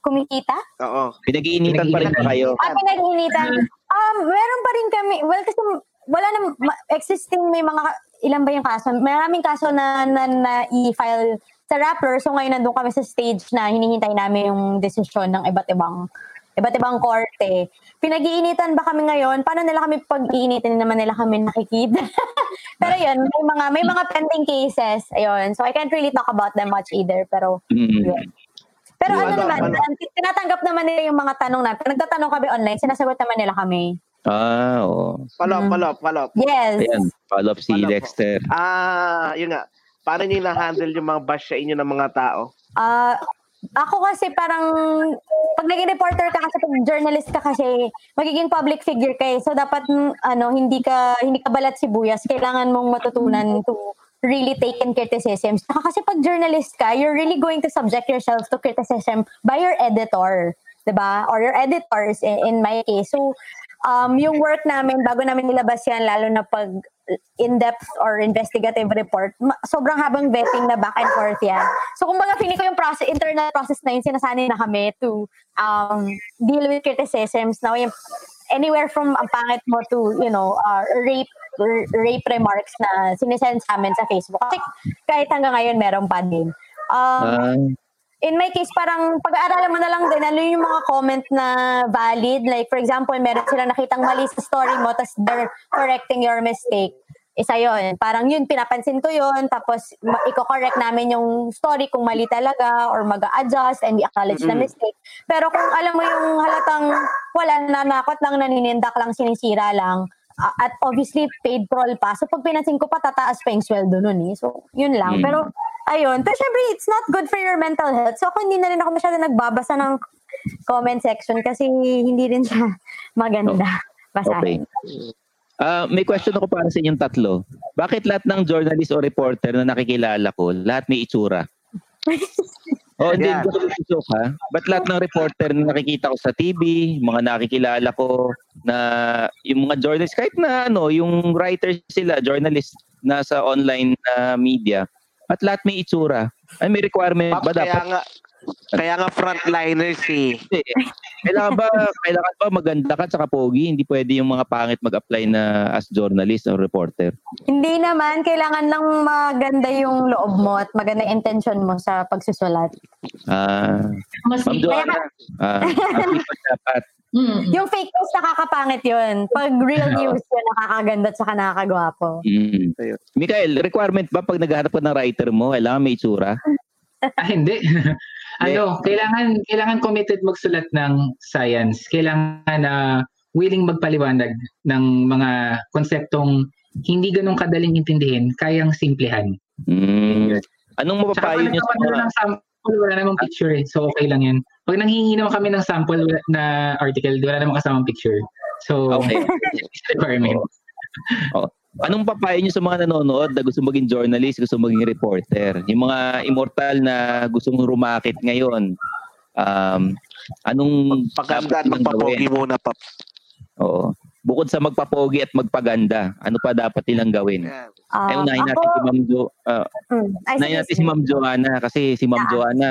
kumikita? Oo. pinag-iinitan pa rin ba kayo Ah, pinag-initan. Um, meron pa rin kami. Well, kasi wala na, existing may mga, ilan ba yung kaso? Maraming kaso na, na, na i-file sa Rappler. So ngayon nandun kami sa stage na hinihintay namin yung desisyon ng iba't ibang iba't ibang korte. Pinag-iinitan ba kami ngayon? Paano nila kami pag-iinitan naman nila kami nakikita? pero yun, may mga may mga pending cases. Ayun. So I can't really talk about them much either. Pero Mm. yun. Pero ano naman, ano? tinatanggap naman nila yung mga tanong natin. Pag nagtatanong kami online, sinasagot naman nila kami. ah oo Follow up, Mm. follow up, follow up. Yes. ayan follow up si Wala po. Dexter Ah, yun nga. Paano nyo na-handle yung mga bash sa inyo ng mga tao? Ah, Ako kasi parang, pag naging reporter ka kasi, pag journalist ka kasi, magiging public figure ka eh. So dapat, mm, ano, hindi ka, hindi ka balat sibuyas. Kailangan mong matutunan to really take in criticisms. Saka kasi pag journalist ka, you're really going to subject yourself to criticism by your editor. 'di ba? Or your editors in, in my case. So, um, yung work namin, bago namin nilabas yan, lalo na pag in-depth or investigative report, sobrang habang vetting na back and forth yan. So, kumbaga, feeling ko yung process, internal process na yun, sinasanay na kami to um, deal with criticisms. Now, yung, anywhere from ang pangit mo to, you know, uh, rape r- rape remarks na sinesend sa amin sa Facebook. Kasi kahit hanggang ngayon, meron pa din. Um, Ah, in my case, parang pag-aaralan mo na lang din, ano yung mga comment na valid. Like, for example, meron silang nakitang mali sa story mo, tapos they're correcting your mistake. Isa yon Parang yun, pinapansin ko yun, tapos ma- i-correct namin yung story kung mali talaga or mag-adjust and i-acknowledge na mistake. Pero kung alam mo yung halatang wala, nanakot lang, naninindak lang, sinisira lang, at obviously paid troll pa. So pag pinansin ko pa, tataas pa yung sweldo nun eh. So yun lang. Mm. Pero ayun. Pero syempre, it's not good for your mental health. So ako hindi na rin ako masyado nagbabasa ng comment section kasi hindi rin siya maganda. Basahin. Okay. Ah, may question ako para sa inyong tatlo. Bakit lahat ng journalist o reporter na nakikilala ko, lahat may itsura? O hindi ko tusok ha. Ba't lahat ng reporter na nakikita ko sa TV, mga nakikilala ko na yung mga journalist, kahit na ano, yung writers sila, journalist na sa online na media, at lahat may itsura. Ay, may requirement Paps, ba kaya dapat? nga, kaya nga frontliners eh. Hindi. Kailangan ba, kailangan ba maganda ka tsaka pogi? Hindi pwede yung mga pangit mag-apply na as journalist or reporter. Hindi naman. Kailangan lang maganda yung loob mo at maganda yung intention mo sa pagsusulat. Ah, Mas Ma'am Joanna, ah, dapat. Mm. Yung fake news, nakakapangit yun. Pag real news yun, nakakaganda at saka nakakagwapo. Mm. Mikael, requirement ba pag naghahanap ka ng writer mo, kailangan may itsura? Ah, hindi. Ano, kailangan kailangan committed magsulat ng science. Kailangan na willing magpaliwanag ng mga konseptong hindi ganun kadaling intindihin, kayang simplehan. Mm. Anong mapapayo niyo sa mga... ng sample, wala namang picture eh. So, okay lang yan. Pag nanghihingi naman kami ng sample na article, wala namang kasamang picture. So, Okay. it's requirement. Anong papayo niyo sa mga nanonood na gusto maging journalist, gusto maging reporter? Yung mga immortal na gustong rumakit ngayon, um, anong Paganda dapat at magpapogi muna, Paps. Oo. Bukod sa magpapogi at magpaganda, ano pa dapat nilang gawin? Yan. Ah, Ay, unahin natin si Ma'am Jo, ah, Mm. Sige, natin si. Ma'am Joanna kasi si Ma'am Ah. Joanna,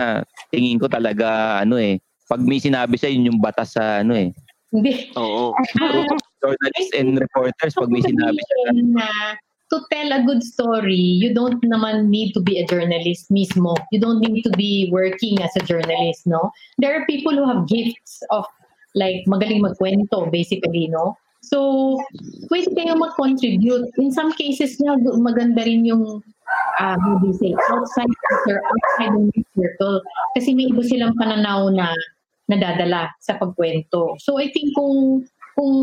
tingin ko talaga ano eh, pag may sinabi siya yun yung batas sa ano eh, Hindi. Oo. journalists and reporters pag may sinabi siya. na to tell a good story, you don't naman need to be a journalist mismo. You don't need to be working as a journalist, no? There are people who have gifts of like magaling magkwento, basically, no? So, pwede kayo mag-contribute. In some cases nga, gu- maganda rin yung uh, how do you say, outside culture, outside the news circle. Kasi may iba silang pananaw na nadadala sa pagkwento. So I think kung kung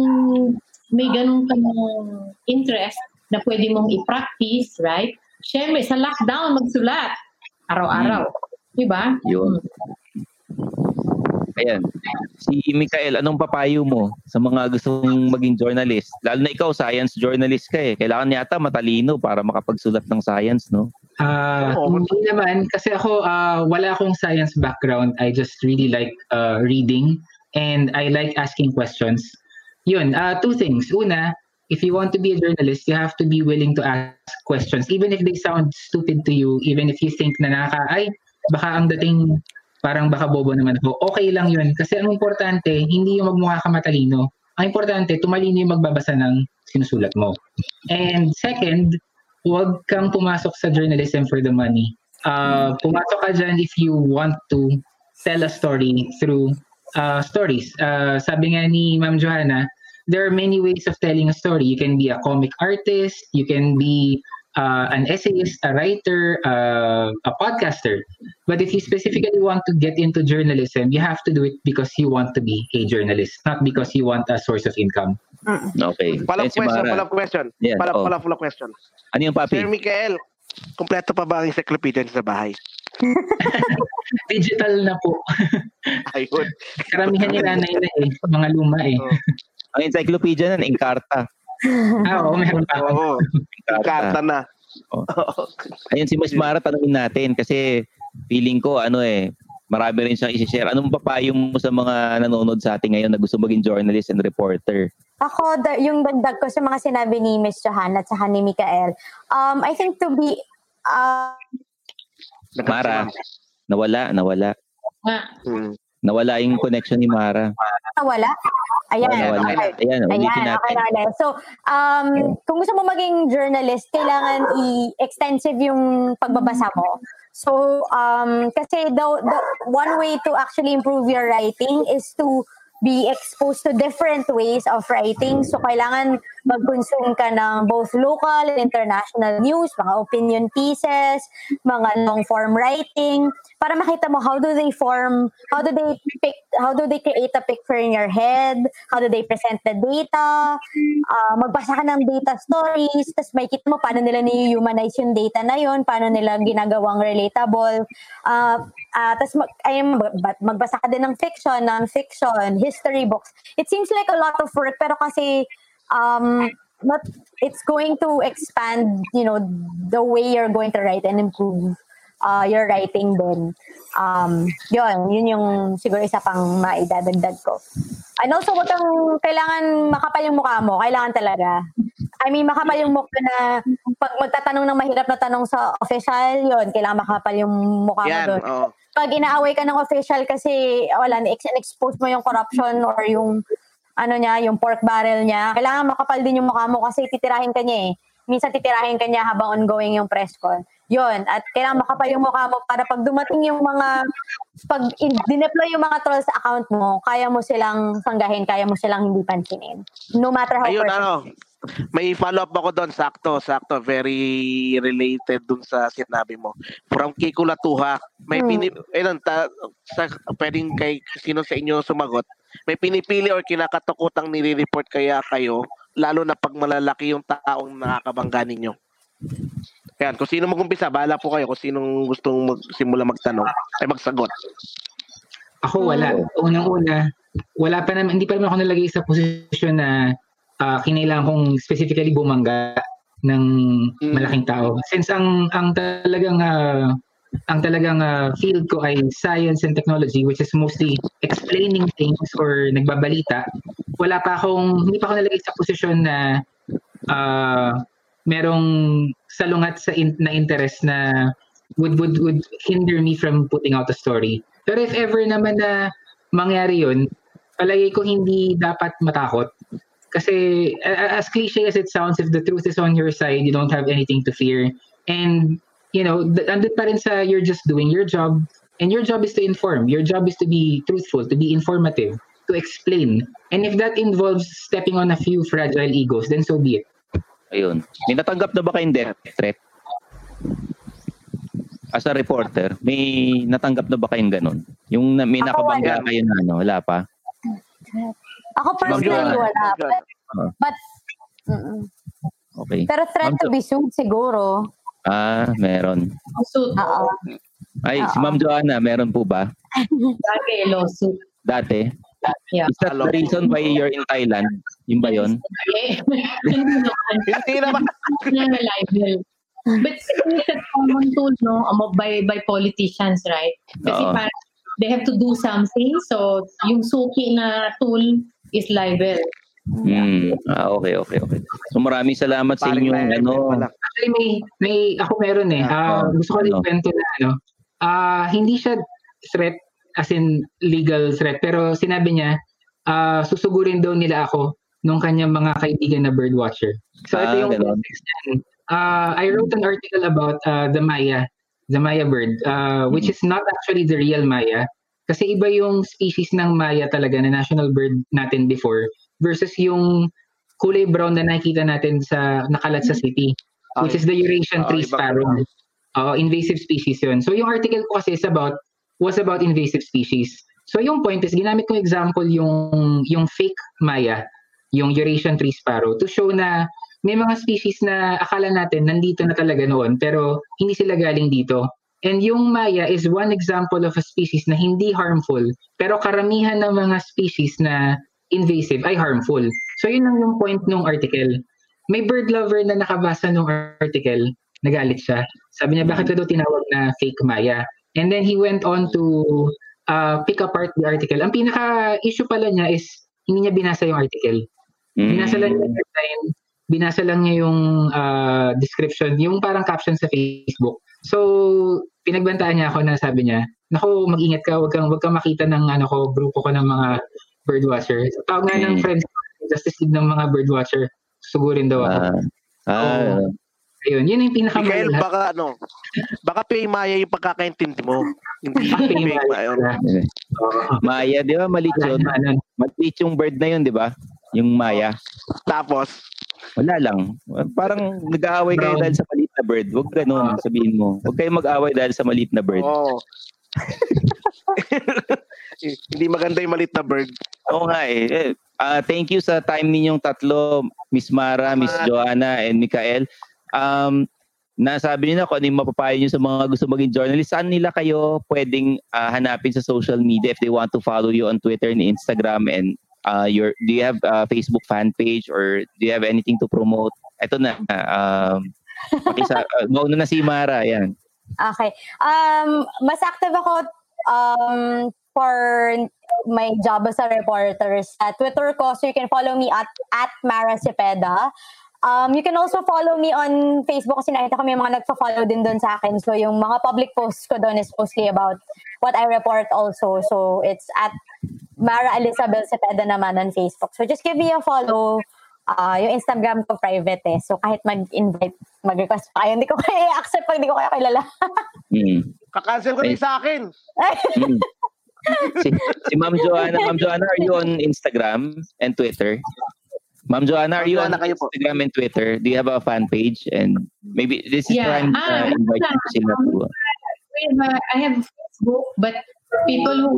may ganun kang interest na pwede mong i-practice, right? Siyempre, sa lockdown, magsulat. Araw-araw. Di ba? Yun. Ayan. Si Mikael, anong papayo mo sa mga gustong maging journalist? Lalo na ikaw, science journalist ka eh. Kailangan yata matalino para makapagsulat ng science, no? Ah, Oo. hindi naman kasi ako ah, wala akong science background. I just really like uh, reading and I like asking questions. Yun, ah, two things. Una, if you want to be a journalist, you have to be willing to ask questions even if they sound stupid to you, even if you think na nakaka ay baka ang dating parang baka bobo naman ako. Okay lang 'yun kasi ang importante hindi yung magmukha ka matalino. Ang importante tumalino yung magbabasa ng sinusulat mo. And second, huwag kang pumasok sa journalism for the money. Uh, pumasok ka dyan if you want to tell a story through uh, stories. Uh, sabi nga ni Ma'am Johanna, there are many ways of telling a story. You can be a comic artist, you can be uh, an essayist, a writer, uh, a podcaster. But if you specifically want to get into journalism, you have to do it because you want to be a journalist, not because you want a source of income. Okay. Follow-up Ayan si question, Mara. follow-up question. Yan, Follow-up, oh. follow-up question. Ano yung papi? Sir Mikael, kompleto pa ba ang encyclopedia sa bahay? Digital na po. Ayun. Karamihan nila na yun eh, mga luma eh. Oh. Ang encyclopedia nun, Encarta. ah, oo, meron pa. Oo. Karta na. Ayun, si Miss Mara, tanungin natin kasi feeling ko, ano eh, marami rin siyang isi-share. Anong papayong mo sa mga nanonood sa atin ngayon na gusto maging journalist and reporter? Ako, da, yung dagdag ko sa mga sinabi ni Miss Johanna at saka ni Mikael, um, I think to be, uh, Mara, nawala, nawala. Hmm. Nawala yung connection ni Mara. nawala. Ayan, Nawala. okay. Ayan, ulitin Ayan, okay natin. na ulit. So, um, kung gusto mo maging journalist, kailangan i-extensive yung pagbabasa mo. So, um, kasi the, the one way to actually improve your writing is to be exposed to different ways of writing. So, kailangan mag-consume ka ng both local and international news, mga opinion pieces, mga long-form writing, para makita mo how do they form, how do they pick, how do they create a picture in your head, how do they present the data, uh, magbasa ka ng data stories, tapos makikita mo paano nila ni-humanize yung data na yun, paano nila ginagawang relatable. Uh, uh, tapos mag, ay, mag- magbasa ka din ng fiction, non-fiction, history books. It seems like a lot of work, pero kasi um, it's going to expand, you know, the way you're going to write and improve uh, your writing din. Um, yun, yun yung siguro isa pang maidadagdag ko. And also, wag kang kailangan makapal yung mukha mo. Kailangan talaga. I mean, makapal yung mukha na pag magtatanong ng mahirap na tanong sa official, yun, kailangan makapal yung mukha mo Yan, doon. oo. Pag inaaway ka ng official kasi, wala, expose mo yung corruption or yung ano niya, yung pork barrel niya, kailangan makapal din yung mukha mo kasi titirahin ka niya eh. Minsan titirahin ka niya habang ongoing yung press con. Yun. At kailangan makapal yung mukha mo para pag dumating yung mga, pag in- dineploy yung mga trolls sa account mo, kaya mo silang sanggahin, kaya mo silang hindi pansinin. No matter how Ayun, ano, may follow-up ako doon, sakto, sakto, very related dun sa sinabi mo. From Kiko Latuha, may Hmm. pini, ayun, ta, sa, pwedeng kay sino sa inyo sumagot, may pinipili or kinakatakutang nire-report kaya kayo, lalo na pag malalaki yung taong nakakabangga ninyo. Yan, kung sino mag-umpisa, bahala po kayo kung sinong gustong magsimula magtanong, ay magsagot. Ako wala. Unang-una, wala pa naman, hindi pa naman ako nalagay sa posisyon na ah, kinailangan kong specifically bumangga ng malaking tao. Since ang ang talagang ah, ang talagang ah, field ko ay science and technology which is mostly explaining things or nagbabalita, wala pa akong hindi pa ako nalagay sa posisyon na ah, merong salungat sa in, na interest na would would would hinder me from putting out a story. Pero if ever naman na mangyari yun, palagay ko hindi dapat matakot. Kasi as cliche as it sounds, if the truth is on your side, you don't have anything to fear. And, you know, andun pa rin sa you're just doing your job. And your job is to inform. Your job is to be truthful, to be informative, to explain. And if that involves stepping on a few fragile egos, then so be it. Ayun. May natanggap na ba kayong death threat? As a reporter, may natanggap na ba kayong ganun? Yung na, may Ako nakabangga wala. kayo na ano, wala pa? Ako personally, Ma'am wala. But, Ah, but mm-mm. okay. pero threat Ma'am to Jo- be sued siguro. Ah, meron. Lawsuit. Oo. Ay, si. Ma'am Joanna, meron po ba? Dati, lawsuit. Dati? Yeah. Is that the reason why you're in Thailand? Yung ba yun? Hindi naman. Libel. But it's a common tool, no, um, by, by politicians, right? Kasi parang they have to do something, so yung suki na tool is libel. Hmm. Ah, okay, okay, okay. So maraming salamat sa Paring inyong ano. Actually, may, may, ako meron eh. Ah, gusto ko rin Ano? kwento na ano. Ah, hindi siya threat, as in legal threat, pero sinabi niya, ah, susugurin daw nila ako nung kanyang mga kaibigan na birdwatcher. So ito Ah, yung context niyan. Ah, I wrote an article about ah, the Maya, the Maya bird, ah, which is not actually the real Maya. Kasi iba yung species ng Maya talaga na national bird natin before versus yung kulay brown na nakikita natin sa nakalat sa city which is the Eurasian tree sparrow. Uh, invasive species yun. So yung article ko kasi is about, was about invasive species. So yung point is, ginamit ko example yung, yung fake Maya, yung Eurasian tree sparrow, to show na may mga species na akala natin nandito na talaga noon, pero hindi sila galing dito. And yung maya is one example of a species na hindi harmful, pero karamihan ng mga species na invasive ay harmful. So yun lang yung point ng article. May bird lover na nakabasa ng article, nagalit siya. Sabi niya, bakit ko daw tinawag na fake maya? And then he went on to uh, pick apart the article. Ang pinaka-issue pala niya is hindi niya binasa yung article. Binasa lang niya yung headline, binasa lang niya yung uh, description, yung parang caption sa Facebook. So, pinagbantaan niya ako na sabi niya, Naku, mag-ingat ka, wag kang, wag kang makita ng ano ko, grupo ko ng mga birdwatcher. So, tawag nga ng friends ko, Justice League ng mga birdwatcher, sugurin daw ako. Ah, So, ayun, yun yung Mikael, pinakamalala. baka ano, baka Pay Maya yung pagkakaintindi mo. Hindi Pay Maya. Maya. Di ba? Malit yun. Ano, Maliit yung bird na yun, di ba? Yung Maya. Tapos, Wala lang. Parang nag-aaway kayo dahil sa maliit na bird. Huwag ganun, sabihin mo. Huwag kayo mag-aaway dahil sa maliit na bird. oh. Hindi maganda yung malit na bird. Oo nga eh. Eh, ah, thank you sa time ninyong tatlo, Miss Mara, Miss Joanna, and Mikael. Um, nasabi niyo na kung ano yung mapapayo niyo sa mga gusto maging journalist. Saan nila kayo pwedeng ah, hanapin sa social media if they want to follow you on Twitter and Instagram and uh, your do you have a Facebook fan page or do you have anything to promote? Ito na. Um, pakisa, uh, na si Mara. Yan. Okay. Um, mas active ako um, for my job as a reporter sa Twitter ko. So you can follow me at, at Mara Cepeda. Um, you can also follow me on Facebook kasi nakita ko may mga nagpa-follow din doon sa akin. So yung mga public posts ko doon is mostly about what I report also. So it's at Mara Elizabeth Cepeda naman on Facebook. So just give me a follow. Ah, yung Instagram ko private eh. So kahit mag-invite, mag-request pa kayo, hindi ko kaya i-accept pag hindi ko kaya kilala. Mm. Kakancel ko rin sa akin. Mm. si, si Ma'am Joanna, Ma'am Joanna, are you on Instagram and Twitter? Ma'am Joanna, are Ma'am you on Joanna, kayo po. Instagram and Twitter? Do you have a fan page? And maybe this is Yeah. time Ah, uh, invite yeah. ko sila to. I have, uh, I have Facebook, but for people who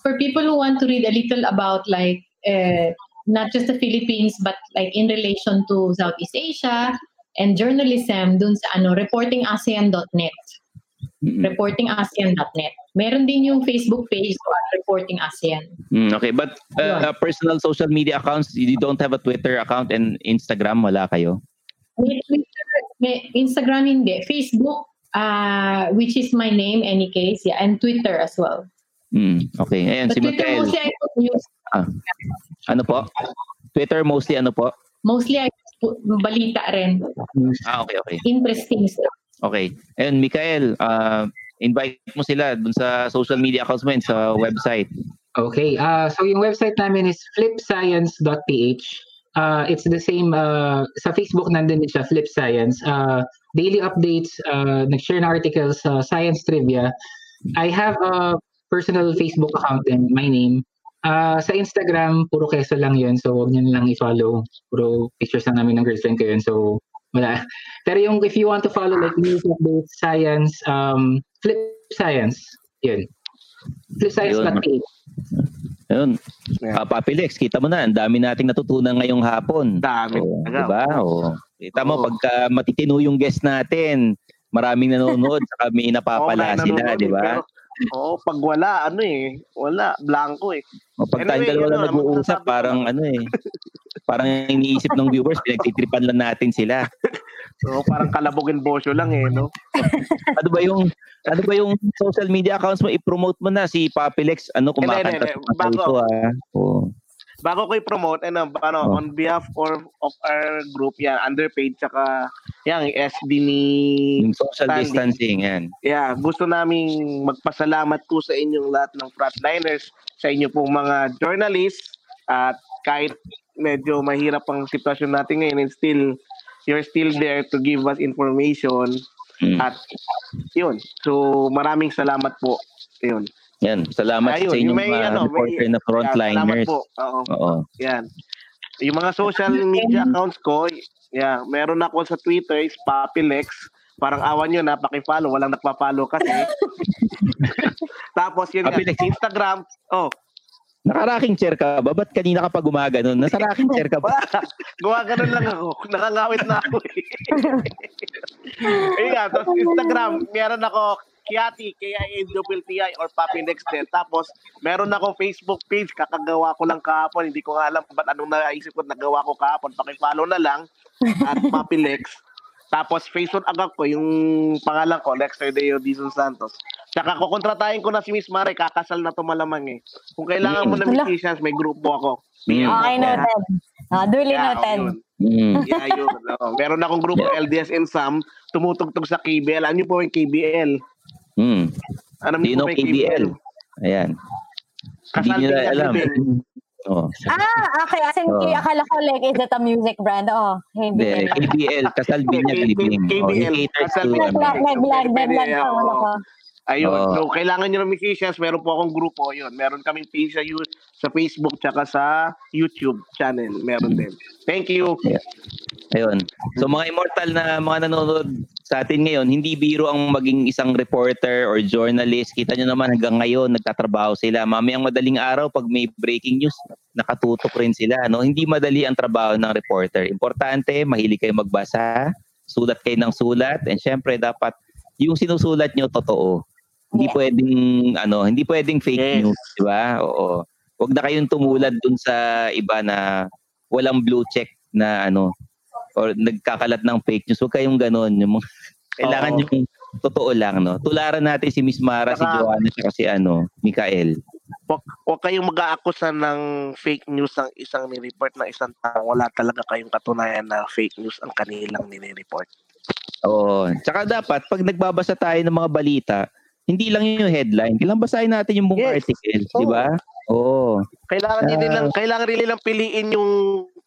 for people who want to read a little about like uh, not just the Philippines, but like in relation to Southeast Asia and journalism, dun sa ano reportingasean.net. Mm. Reportingasean.net. Meron din yung Facebook page so at Reporting ASEAN. Mm, okay, but uh, uh, personal social media accounts, you don't have a Twitter account and Instagram, wala kayo? May Twitter, may Instagram hindi. Facebook, uh, which is my name any case, yeah, and Twitter as well. Mm, okay, ayan But si Twitter Mikael. mostly I put news. Ah, ano po? Twitter mostly ano po? Mostly I put balita rin. Ah, okay, okay. Interesting stuff. Okay. And Mikael, uh, invite mo sila dun sa social media accounts mo sa website. Okay, uh, so yung website namin is flipscience.ph. Uh, it's the same, uh, sa Facebook nandun din siya, Flip Science. Uh, daily updates, uh, nag-share na articles sa Science Trivia. I have a personal Facebook account din, my name. Uh, sa Instagram, puro keso lang yun. So, huwag niyo lang i-follow. Puro pictures lang namin ng girlfriend ko yun. So, wala. Pero yung if you want to follow like news updates, science, um, Flip Science, yun. Flipscience.ph. Ayun. Yeah. Ah, Papi Lex, kita mo na, ang dami nating natutunan ngayong hapon. Dami Oh, diba? Oh. Kita mo, Oo. pagka matitino yung guest natin, maraming nanonood, saka may napapala Okay, sila, di ba? Oo, pag wala, ano eh, wala, blanco eh. O pag tayong Anyway, dalawa lang ano, nag-uusap, parang ano eh, parang iniisip ng viewers, pinagtitripan lang natin sila. So, parang kalabugin bosyo lang eh, no? Ano ba yung ano ba yung social media accounts mo? I-promote mo na si Papi Lex. Ano kumakanta sa Bago. ito ah. Oh. Bago ko i-promote, ano, ano, Oh. on behalf or, of our group, yan, underpaid, tsaka, yan, yung SB ni, Yung social Stanley. distancing yan. yeah, gusto naming magpasalamat po sa inyong lahat ng frontliners, sa inyo pong mga journalists, at kahit medyo mahirap ang sitwasyon natin ngayon, and still, you're still there to give us information, Mm. at yun. So, maraming salamat po. Yun. Yan. Salamat Ayun, sa inyong may, mga ano, may- reporter na Yeah, salamat frontliners. po. Oo. Oo. Yan. Yung mga social media accounts ko, yeah, meron ako sa Twitter, is Papilex. Parang awan nyo na, pakifollow. Walang nagpa-follow kasi. Tapos yun nga, Papilex. Instagram, oh, Naka-rocking chair ka ba? Ba't kanina ka pa gumagano? Nasa rocking chair ka ba? Gumaganon lang ako. Nakangawit na ako eh. Ayun nga, tapos Instagram, meron ako Kiati, K-I-A-T-I or Papi Next din. Tapos, meron akong Facebook page, kakagawa ko lang kahapon. Hindi ko alam ba't anong naisip ko nagawa ko kahapon. Pakifollow na lang at Papi Lex. Tapos Facebook account ko, yung pangalan ko, Lexter Deo Dizon Santos. Tsaka kukontratahin ko na si Miss Mare, kakasal na to malamang eh. Kung kailangan mo na Wala. musicians, may grupo ako. Mm. Okay, noted. Ah, duly Yeah, noted. Mm. Yeah, yun. Oo. Meron akong grupo LDS and Sam, tumutugtog sa KBL. Ano po yung KBL? Mm. Ano Do you know po yung KBL? Ayan. Hindi din alam. Oh. Ah, okay. As in, Oo. akala ko like, is it a music brand? Oh, Hindi, hindi. KBL, Kasal K- Libing. Oh, KBL, Kasal ano. Nag- Nag-lag, nag-lag Yeah, ko. Ayun. Oo. So, kailangan nyo ng musicians. Meron po akong grupo. Yun. Meron kaming page sa, you- sa Facebook tsaka sa YouTube channel. Meron din. Thank you. Ayun. So mga immortal na mga nanonood sa atin ngayon, hindi biro ang maging isang reporter or journalist. Kita nyo naman hanggang ngayon, nagtatrabaho sila. Mamayang madaling araw, pag may breaking news, nakatutok rin sila. No? Hindi madali ang trabaho ng reporter. Importante, mahilig kayo magbasa, sulat kayo ng sulat, and syempre dapat yung sinusulat nyo totoo. Hindi Yeah. pwedeng ano, hindi pwedeng fake Yes. news, di ba? Oo. Huwag na kayong tumulad dun sa iba na walang blue check na ano or nagkakalat ng fake news. Huwag kayong ganon. Yung mga, kailangan Oo. yung totoo lang, no? Tularan natin si Miss Mara, si Saka- Joanna, at si ano, Mikael. Huwag, huwag kayong mag-aakusa ng fake news ang isang nireport na isang tao. Wala talaga kayong katunayan na fake news ang kanilang nire-report. Oo. Tsaka dapat, pag nagbabasa tayo ng mga balita, hindi lang yung headline. Kailangan basahin natin yung buong Yes. article, di Oo. ba? Oo. Kailangan din Ah. nilang kailangan rin nilang piliin yung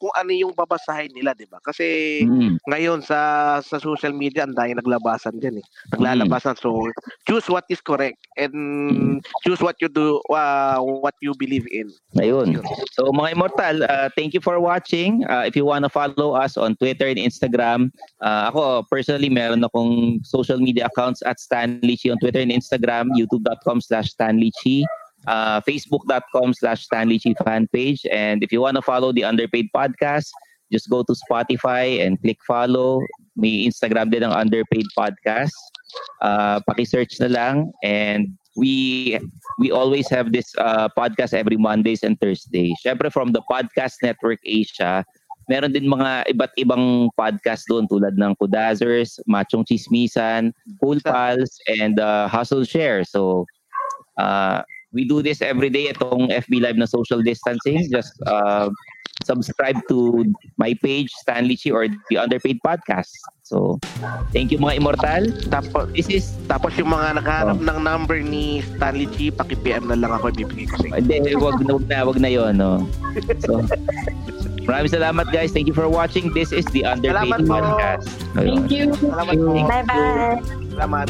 kung ano yung babasahin nila, 'di ba? Kasi Mm. ngayon sa sa social media ang dami naglabasan diyan eh. Naglalabasan. So choose what is correct and choose what you do uh, what you believe in. Ayun. So mga immortal, uh, thank you for watching. Uh, if you wanna follow us on Twitter and Instagram, uh, ako personally meron akong social media accounts at Stanley Chi on Twitter and Instagram, youtube.com slash Stanley Chi, uh, facebook.com slash Stanley Chi fan page. And if you wanna follow the Underpaid Podcast, just go to Spotify and click follow. May Instagram din ang Underpaid Podcast. Uh, paki-search na lang and we we always have this uh, podcast every Mondays and Thursdays. Syempre from the Podcast Network Asia, meron din mga iba't ibang podcast doon tulad ng Kudazers, Machong Chismisan, Cool Pals, and uh, Hustle Share. So, uh, we do this every day itong FB Live na social distancing. Just uh, subscribe to my page, Stanley Chi or the Underpaid Podcast. So, thank you mga immortal. Tapos This is tapos yung mga nakahanap ng number ni Stanley G, paki-PM na lang ako ibibigay ko. Hindi, wag na, wag na, wag na yun, no? So, maraming salamat, guys. Thank you for watching. This is the Underpaid Salamat po. Podcast. Ayun. Thank you. Salamat po. Bye-bye. Salamat.